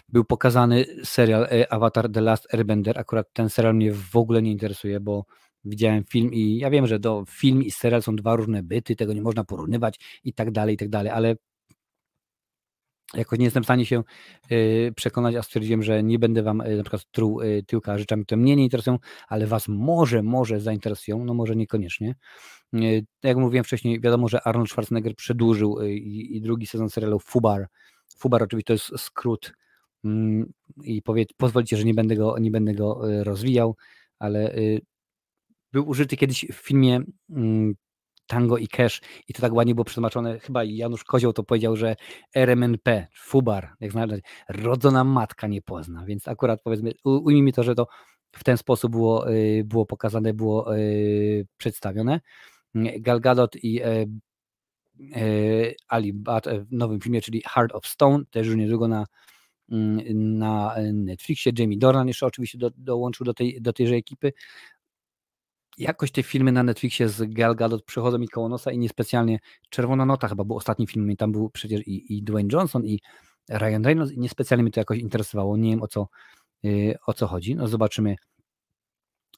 był pokazany serial y, Avatar The Last Airbender. Akurat ten serial mnie w ogóle nie interesuje, bo widziałem film i ja wiem, że do film i serial są dwa różne byty, tego nie można porównywać i tak dalej, i tak dalej, ale Jakoś nie jestem w stanie się y, przekonać, a stwierdziłem, że nie będę wam y, na przykład truł y, tyłka rzeczami, które mnie nie interesują, ale was może, może zainteresują, no może niekoniecznie. Jak mówiłem wcześniej, wiadomo, że Arnold Schwarzenegger przedłużył i, drugi sezon serialu Fubar. Fubar oczywiście to jest skrót mm, i powie, pozwolicie, że nie będę go, nie będę go rozwijał, ale był użyty kiedyś w filmie mm, Tango i Cash i to tak ładnie było przetłumaczone, chyba Janusz Kozioł to powiedział, że RMNP, Fubar, jak znaleźć, rodzona matka nie pozna, więc akurat powiedzmy, ujmijmy to, że to w ten sposób było, y, było pokazane, było y, przedstawione. Gal Gadot i e, e, Ali Bat w nowym filmie, czyli Heart of Stone, też już niedługo na, mm, na Netflixie. Jamie Dornan jeszcze oczywiście do, dołączył do, tej, do tejże ekipy. Jakoś te filmy na Netflixie z Gal Gadot przychodzą mi koło nosa i niespecjalnie Czerwona Nota chyba był ostatni film i tam był przecież i, i Dwayne Johnson i Ryan Reynolds i niespecjalnie mnie to jakoś interesowało, nie wiem o co, yy, o co chodzi, no zobaczymy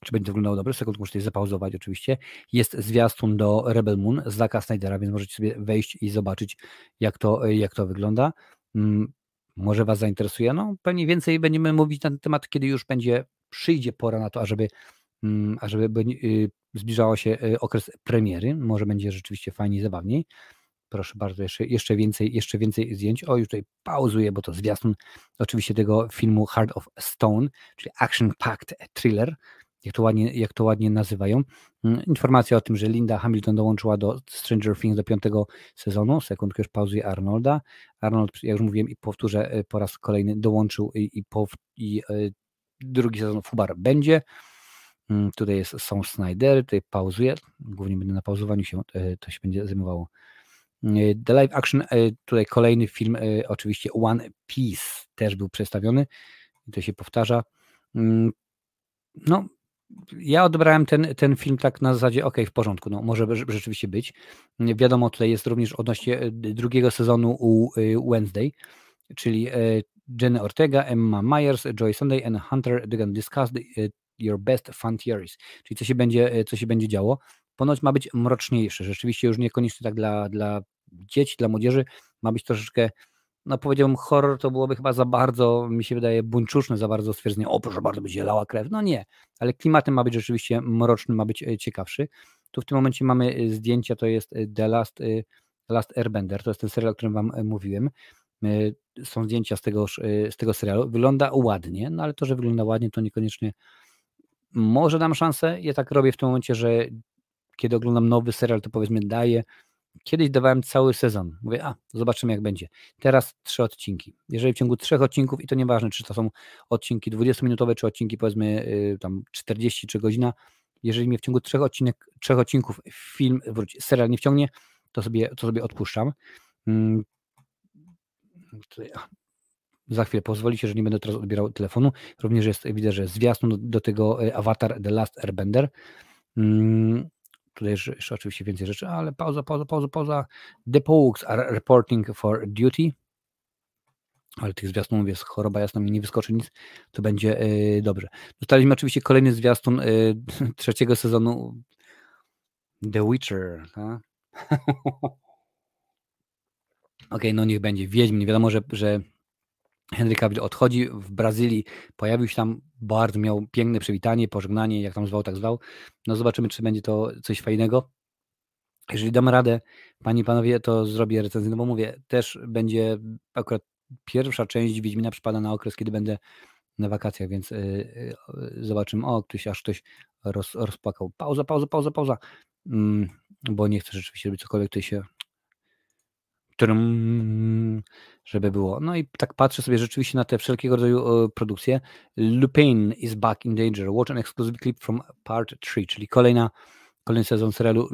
czy będzie to wyglądało dobrze, sekund muszę tutaj zapauzować oczywiście. Jest zwiastun do Rebel Moon z Zacka Snydera, więc możecie sobie wejść i zobaczyć jak to, jak to wygląda. Mm, może Was zainteresuje, no pewnie więcej będziemy mówić na ten temat, kiedy już będzie, przyjdzie pora na to, ażeby Mm, ażeby y, zbliżało się y, okres premiery. Może będzie rzeczywiście fajniej, zabawniej. Proszę bardzo, jeszcze, jeszcze, więcej, jeszcze więcej zdjęć. O, już tutaj pauzuję, bo to zwiastun oczywiście tego filmu Heart of Stone, czyli action-packed thriller, jak to, ładnie, jak to ładnie nazywają. Mm, informacja o tym, że Linda Hamilton dołączyła do Stranger Things do piątego sezonu. Sekundkę już pauzuje Arnolda. Arnold, jak już mówiłem i powtórzę y, po raz kolejny, dołączył i, i, i drugi sezon Fubar będzie. Mm, tutaj jest, są Snydery, tutaj pauzuję, głównie będę na pauzowaniu się, e, to się będzie zajmowało. E, The Live Action, e, tutaj kolejny film, oczywiście One Piece też był przedstawiony, to się powtarza. Mm, no, ja odebrałem ten, ten film tak na zasadzie, ok, w porządku, no może rzeczywiście być. Wiadomo, tutaj jest również odnośnie drugiego sezonu u Wednesday, czyli Jenny Ortega, Emma Myers, Joy Sunday and Hunter Dugan discussed Your Best Fun Theories, czyli co się będzie, e, co się będzie działo. Ponoć ma być mroczniejsze, rzeczywiście już niekoniecznie tak dla, dla dzieci, dla młodzieży, ma być troszeczkę, no powiedziałbym horror to byłoby chyba za bardzo, mi się wydaje, buńczuczne, za bardzo stwierdzenie, o proszę bardzo, będzie lała krew. No nie, ale klimatem ma być rzeczywiście mroczny, ma być e, ciekawszy. Tu w tym momencie mamy e, zdjęcia, to jest The Last, Last Airbender, to jest ten serial, o którym Wam mówiłem. Są zdjęcia z tego, z tego serialu. Wygląda ładnie, no ale to, że wygląda ładnie, to niekoniecznie może dam szansę. Ja tak robię w tym momencie, że kiedy oglądam nowy serial, to powiedzmy daję. Kiedyś dawałem cały sezon. Mówię, a zobaczymy jak będzie. Teraz trzy odcinki. Jeżeli w ciągu trzech odcinków, i to nieważne, czy to są odcinki 20-minutowe, czy odcinki powiedzmy yy, tam 40 czy godzina, jeżeli mnie w ciągu trzech, odcinek, trzech odcinków film, wróci, serial nie wciągnie, to sobie, to sobie odpuszczam. Hmm. Za chwilę pozwolicie, że nie będę teraz odbierał telefonu. Również jest, widzę, że zwiastun do, do tego e, Avatar The Last Airbender. Hmm, tutaj jeszcze, jeszcze, oczywiście więcej rzeczy, ale pauza, pauza, pauza, pauza. The Pogues are reporting for duty. Ale tych zwiastunów jest choroba jasna, mi nie wyskoczy nic, to będzie yy, dobrze. Dostaliśmy oczywiście kolejny zwiastun yy, trzeciego sezonu The Witcher. Tak? Okej, okay, no niech będzie. Wiedźmin, wiadomo, że, że Henry Cavill odchodzi w Brazylii, pojawił się tam, bardzo miał piękne przywitanie, pożegnanie, jak tam zwał, tak zwał. No zobaczymy, czy będzie to coś fajnego. Jeżeli dam radę, panie i panowie, to zrobię recenzję, no bo mówię, też będzie akurat pierwsza część Wiedźmina przypada na okres, kiedy będę na wakacjach, więc yy, yy, zobaczymy. O, ktoś aż ktoś roz, rozpłakał. Pauza, pauza, pauza, pauza. Mm, bo nie chcę rzeczywiście robić cokolwiek tutaj się żeby było. No i tak patrzę sobie rzeczywiście na te wszelkiego rodzaju produkcje. Lupin is back in danger. Watch an exclusive clip from part 3, czyli kolejna, kolejny sezon serialu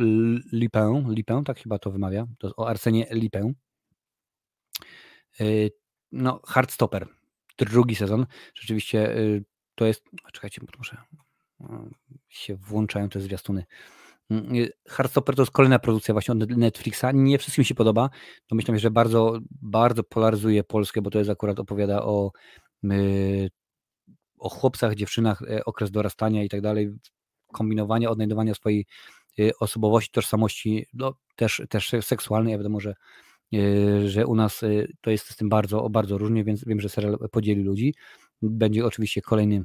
Lupin, Lupin, tak chyba to wymawia, to o Arsenie Lupin. Y, no, Hardstopper, drugi sezon. Rzeczywiście y, to jest, czekajcie, bo muszę się włączają te zwiastuny. Mm, y, Hardstopper to jest kolejna produkcja właśnie od Netflixa. Nie wszystkim się podoba. To myślę, że bardzo, bardzo polaryzuje Polskę, bo to jest akurat opowiada o, yy, o chłopcach, dziewczynach, yy, okres dorastania i tak dalej, kombinowania, odnajdowania swojej yy, osobowości, tożsamości, no, też, też seksualnej. Ja wiadomo, że, y, że u nas y, to jest z tym bardzo, bardzo różnie, więc wiem, że serial podzieli ludzi. Będzie oczywiście kolejny,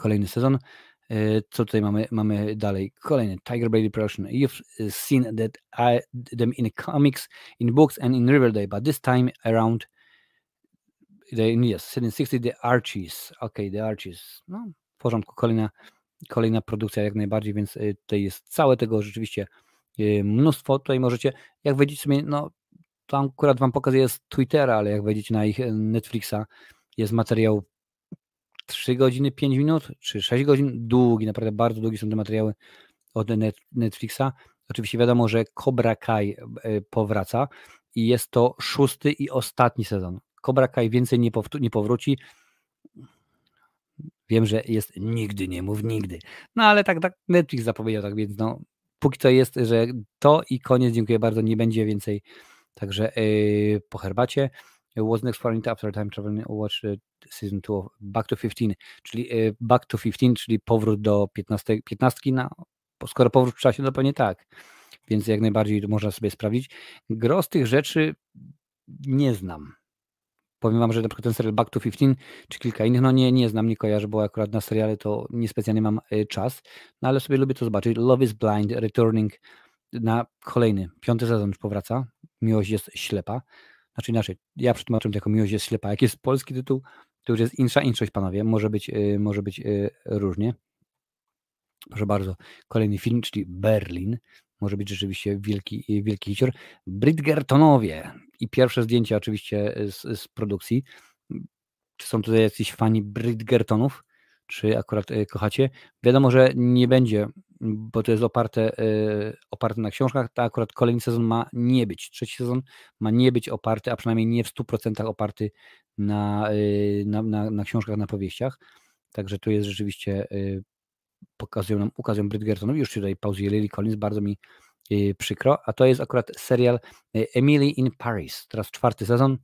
kolejny sezon. E, co tutaj mamy, mamy dalej? Kolejny Tiger Brady Production. You've e, seen that I, them in comics, in books and in Riverdale, but this time around the, yes, 60 The Archies. Ok, The Archies. No, w porządku. Kolejna, kolejna produkcja jak najbardziej, więc e, tutaj jest całe tego rzeczywiście mnóstwo. Tutaj możecie, jak wejdziecie sobie, no tam akurat wam pokazuję z Twittera, ale jak wejdziecie na ich Netflixa, jest materiał 3 godziny, 5 minut, czy 6 godzin, długi, naprawdę bardzo długi są te materiały od Netflixa. Oczywiście wiadomo, że Cobra Kai e, powraca i jest to szósty i ostatni sezon. Cobra Kai więcej nie, nie powróci. Wiem, że jest nigdy nie mów nigdy. No ale tak, tak Netflix zapowiedział, tak więc no póki to jest, że to i koniec, dziękuję bardzo, nie będzie więcej. Także yy, po herbacie. Was next for after time travel watch season 2 of Back to 15, czyli yy, Back to 15, czyli powrót do 15, 15 na, skoro powrót w czasie, to pewnie tak. Więc jak najbardziej można sobie sprawdzić. Gro z tych rzeczy nie znam. Powiem wam, że na przykład ten serial Back to 15 czy kilka innych, no nie, nie znam, nie kojarzę, bo akurat na seriale to niespecjalnie mam y, czas, no ale sobie lubię to zobaczyć. Love is Blind, Returning na kolejny, piąty sezon już powraca. Miłość jest ślepa. Znaczy inaczej, ja przetłumaczę to jako Miłość jest ślepa. Jak jest polski tytuł, to już jest insza inszość, panowie. Może być, y, może być y, różnie. Proszę bardzo, kolejny film, czyli Berlin. Może być rzeczywiście wielki, wielki hicior. Bridgertonowie i pierwsze zdjęcia oczywiście z, z produkcji. Czy są tutaj jacyś fani Bridgertonów? Czy akurat y, kochacie? Wiadomo, że nie będzie, bo to jest oparte, y, oparte na książkach. To akurat kolejny sezon ma nie być. Trzeci sezon ma nie być oparty, a przynajmniej nie w 100% oparty na, y, na, na, na książkach, na powieściach. Także tu jest rzeczywiście pokazują nam, ukazują Bridgertonów, już tutaj pauzuje Lily Collins, bardzo mi przykro, a to jest akurat serial Emily in Paris, teraz czwarty sezon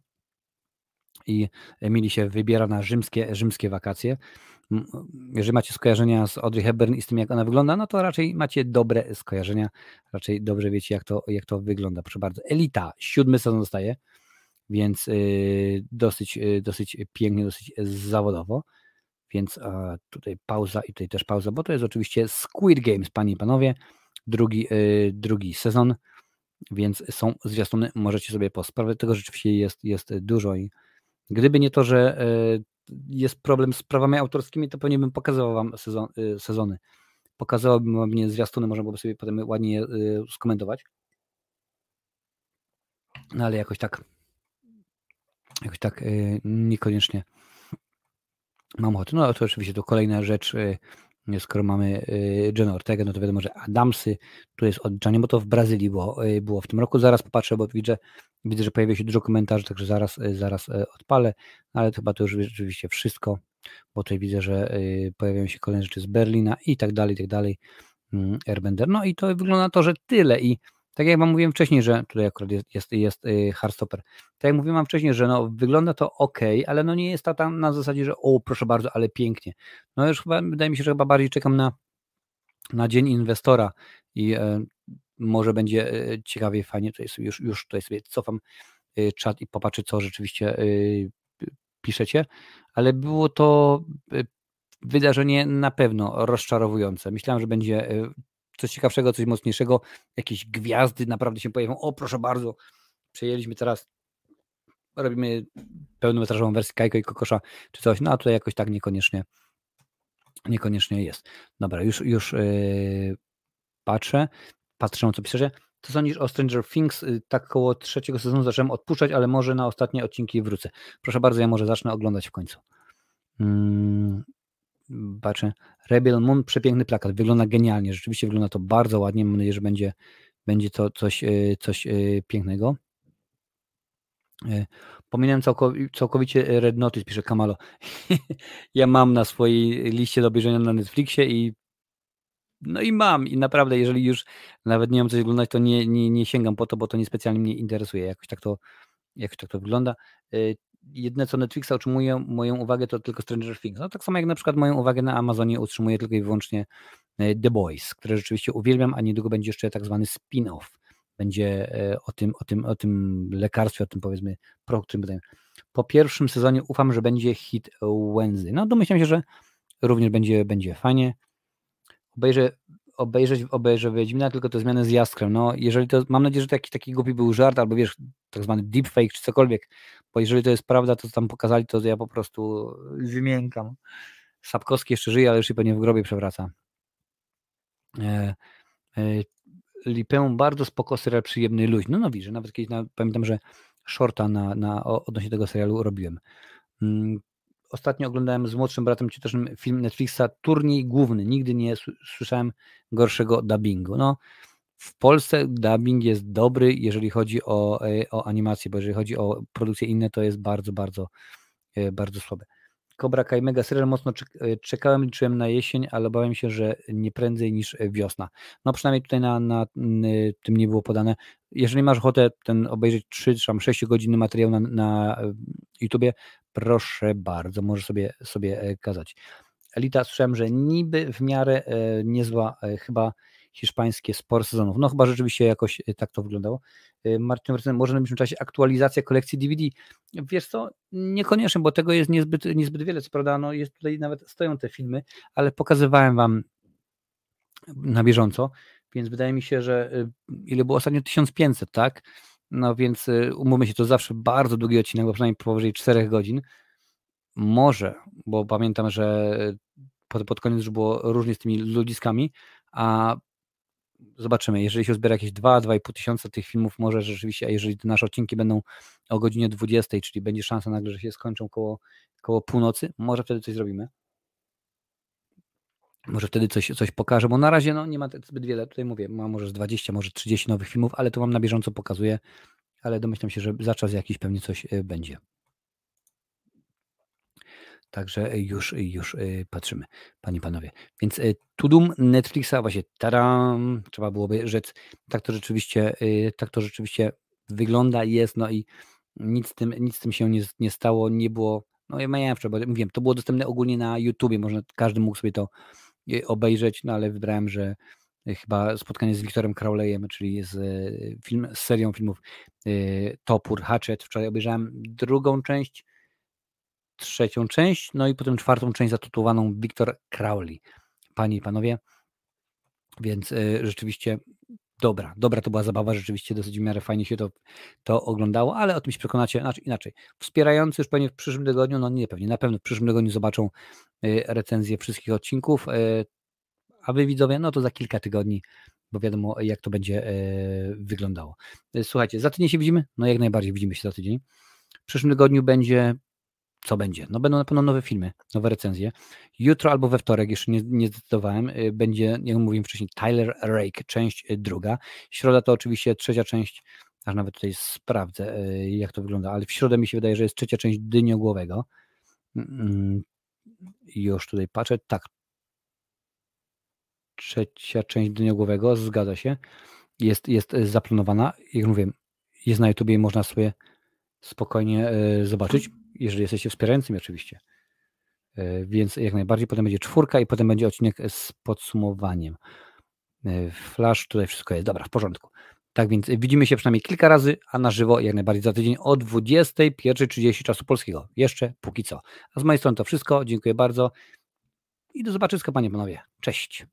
i Emily się wybiera na rzymskie, rzymskie wakacje. Jeżeli macie skojarzenia z Audrey Hepburn i z tym, jak ona wygląda, no to raczej macie dobre skojarzenia, raczej dobrze wiecie, jak to, jak to wygląda. Proszę bardzo. Elita, siódmy sezon zostaje, więc yy, dosyć, yy, dosyć pięknie, dosyć zawodowo. Więc tutaj pauza i tutaj też pauza, bo to jest oczywiście Squid Games, panie i panowie, drugi, y, drugi sezon, więc są zwiastuny, możecie sobie posprawę, tego rzeczywiście jest, jest dużo i gdyby nie to, że y, jest problem z prawami autorskimi, to pewnie bym pokazywał wam sezon, y, sezony. Pokazałbym wam nie zwiastuny, można sobie potem ładnie je skomentować. No ale jakoś tak jakoś tak niekoniecznie mam ochotę. No to oczywiście to kolejna rzecz, y, skoro mamy y, John Ortega, no to wiadomo, że Adamsy, tu jest odliczanie, bo to w Brazylii było, y, było w tym roku. Zaraz popatrzę, bo widzę, widzę, że pojawia się dużo komentarzy, także zaraz, zaraz odpalę, ale to chyba to już rzeczywiście wszystko, bo tutaj widzę, że pojawiają się kolejne rzeczy z Berlina i tak dalej, i tak dalej. Mm, Airbender. No i to wygląda na to, że tyle i tak jak Wam mówiłem wcześniej, że tutaj akurat jest, jest, jest y, hardstopper. Tak jak mówiłem Wam wcześniej, że no, wygląda to ok, ale no nie jest to tam na zasadzie, że o proszę bardzo, ale pięknie. No już chyba, wydaje mi się, że chyba bardziej czekam na, na dzień inwestora i e, może będzie e, ciekawie, fajnie. Tutaj sobie już, już tutaj sobie cofam e, czat i popatrzę, co rzeczywiście e, piszecie, ale było to wydarzenie na pewno rozczarowujące. Myślałem, że będzie e, coś ciekawszego, coś mocniejszego, jakieś gwiazdy naprawdę się pojawią. O, proszę bardzo, przejęliśmy teraz, robimy pełnometrażową wersję Kajko i Kokosza czy coś, no a tutaj jakoś tak niekoniecznie niekoniecznie jest. Dobra, już, już yy, patrzę, patrzę, co piszecie. Co sądzisz o Stranger Things? Y, tak koło trzeciego sezonu zacząłem odpuszczać, ale może na ostatnie odcinki wrócę. Proszę bardzo, ja może zacznę oglądać w końcu. Hmm, patrzę. Rebel Moon, przepiękny plakat, wygląda genialnie, rzeczywiście wygląda to bardzo ładnie, mam nadzieję, że będzie, będzie to coś, e, coś e, pięknego. E, pominąłem całkowicie Red Notice, pisze Kamalo. ja mam na swojej liście do obejrzenia na Netflixie i no i mam i naprawdę, jeżeli już nawet nie mam coś oglądać, to nie, nie, nie sięgam po to, bo to niespecjalnie mnie interesuje. Jakoś tak to, jakoś tak to wygląda jedne co Netflixa utrzymuje moją uwagę to tylko Stranger Things. No tak samo jak na przykład moją uwagę na Amazonie utrzymuje tylko i wyłącznie e, The Boys, które rzeczywiście uwielbiam, a niedługo będzie jeszcze tak zwany spin-off. Będzie e, o tym, o tym, o tym lekarstwie, o tym powiedzmy pro, którym będę. Po pierwszym sezonie ufam, że będzie hit Wednesday. No domyślam się, że również będzie, będzie fajnie. Obejrzę obejrzeć, obejrzę Wiedźmina, tylko to zmiany z Jaskrem. No, jeżeli to, mam nadzieję, że taki, taki głupi był żart, albo wiesz, tak zwany deepfake, czy cokolwiek, bo jeżeli to jest prawda, to co tam pokazali, to ja po prostu wymiękam. Sapkowski jeszcze żyje, ale już się pewnie w grobie przewraca. E, e, Lipę bardzo spoko serial przyjemny luźny. No no widzę, nawet kiedyś na, pamiętam, że shorta na, na, odnośnie tego serialu robiłem. Mm, ostatnio oglądałem z młodszym bratem też film Netflixa Turniej Główny. Nigdy nie słyszałem gorszego dubbingu. No, w Polsce dubbing jest dobry, jeżeli chodzi o, e, o animację, bo jeżeli chodzi o produkcje inne, to jest bardzo, bardzo, e, bardzo słabe. Cobra Kai mega serial, mocno e, czekałem, liczyłem na jesień, ale obawiam się, że nie prędzej niż wiosna. No przynajmniej tutaj na, na tym nie było podane. Jeżeli masz ochotę ten obejrzeć 3 czy 6 godziny materiał na, na YouTubie, proszę bardzo, możesz sobie, sobie kazać. Elita słyszałem, że niby w miarę niezła chyba hiszpańskie spor sezonów. No chyba rzeczywiście jakoś e, tak to wyglądało. E, Martin Marcin, może na najbliższym czasie aktualizacja kolekcji DVD. Wiesz co, niekoniecznie, bo tego jest niezbyt, niezbyt wiele, co prawda, no jest tutaj nawet stoją te filmy, ale pokazywałem Wam na bieżąco, więc wydaje mi się, że e, ile było ostatnio 1500, tak? No więc umówmy się, to zawsze bardzo długi odcinek, bo przynajmniej powyżej 4 godzin. Może, bo pamiętam, że pod, pod koniec już było różnie z tymi ludziskami, a zobaczymy, jeżeli się zbiera jakieś 2-2,5 tysiąca tych filmów, może rzeczywiście, a jeżeli nasze odcinki będą o godzinie 20, czyli będzie szansa nagle, że się skończą koło, koło północy, może wtedy coś zrobimy. Może wtedy coś, coś pokażę, bo na razie no, nie ma zbyt wiele. Tutaj mówię, mam może 20, może 30 nowych filmów, ale to mam na bieżąco pokazuję, ale domyślam się, że za czas jakiś pewnie coś e, będzie. Także już, już y, patrzymy, panie panowie. Więc Tudum Netflixa, właśnie taram, trzeba byłoby rzec, tak to rzeczywiście, tak to rzeczywiście wygląda, jest, no i nic z tym, nic z tym się nie, nie stało, nie było, no ja miałem wczoraj, mówiłem, to było dostępne ogólnie na YouTubie, można, każdy mógł sobie to obejrzeć, no ale wybrałem, że chyba spotkanie z Wiktorem Crowleyem, czyli z, film, z serią filmów Topór, Hatchet, wczoraj obejrzałem drugą część, trzecią część, no i potem czwartą część zatytułowaną Victor Crowley. Panie i panowie, więc y, rzeczywiście dobra, dobra to była zabawa, rzeczywiście dosyć w miarę fajnie się to, to oglądało, ale o tym się przekonacie znaczy inaczej. Wspierający już pewnie w przyszłym tygodniu, no nie pewnie, na pewno w przyszłym tygodniu zobaczą y, recenzję wszystkich odcinków, y, a wy widzowie, no to za kilka tygodni, bo wiadomo jak to będzie wyglądało. Słuchajcie, za tydzień się widzimy? No jak najbardziej widzimy się za tydzień. W przyszłym tygodniu będzie co będzie. No będą na pewno nowe filmy, nowe recenzje. Jutro albo we wtorek, jeszcze nie, nie zdecydowałem, y, będzie, jak mówiłem wcześniej, Tyler Rake, część y, druga. Środa to oczywiście trzecia część, aż nawet tutaj sprawdzę, y, jak to wygląda, ale w środę mi się wydaje, że jest trzecia część Dyniogłowego. Mm, już tutaj patrzę, tak. Trzecia część Dyniogłowego, zgadza się. Jest, jest zaplanowana, jak mówiłem, jest na YouTubie i można sobie spokojnie zobaczyć jeżeli jesteście wspierającymi oczywiście. E, więc jak najbardziej potem będzie czwórka i potem będzie odcinek z podsumowaniem. E, flash, tutaj wszystko jest. Dobra, w porządku. Tak więc widzimy się przynajmniej kilka razy, a na żywo jak najbardziej za tydzień o 21.30 czasu polskiego. Jeszcze póki co. A z mojej strony to wszystko. Dziękuję bardzo i do zobaczenia, panie panowie. Cześć.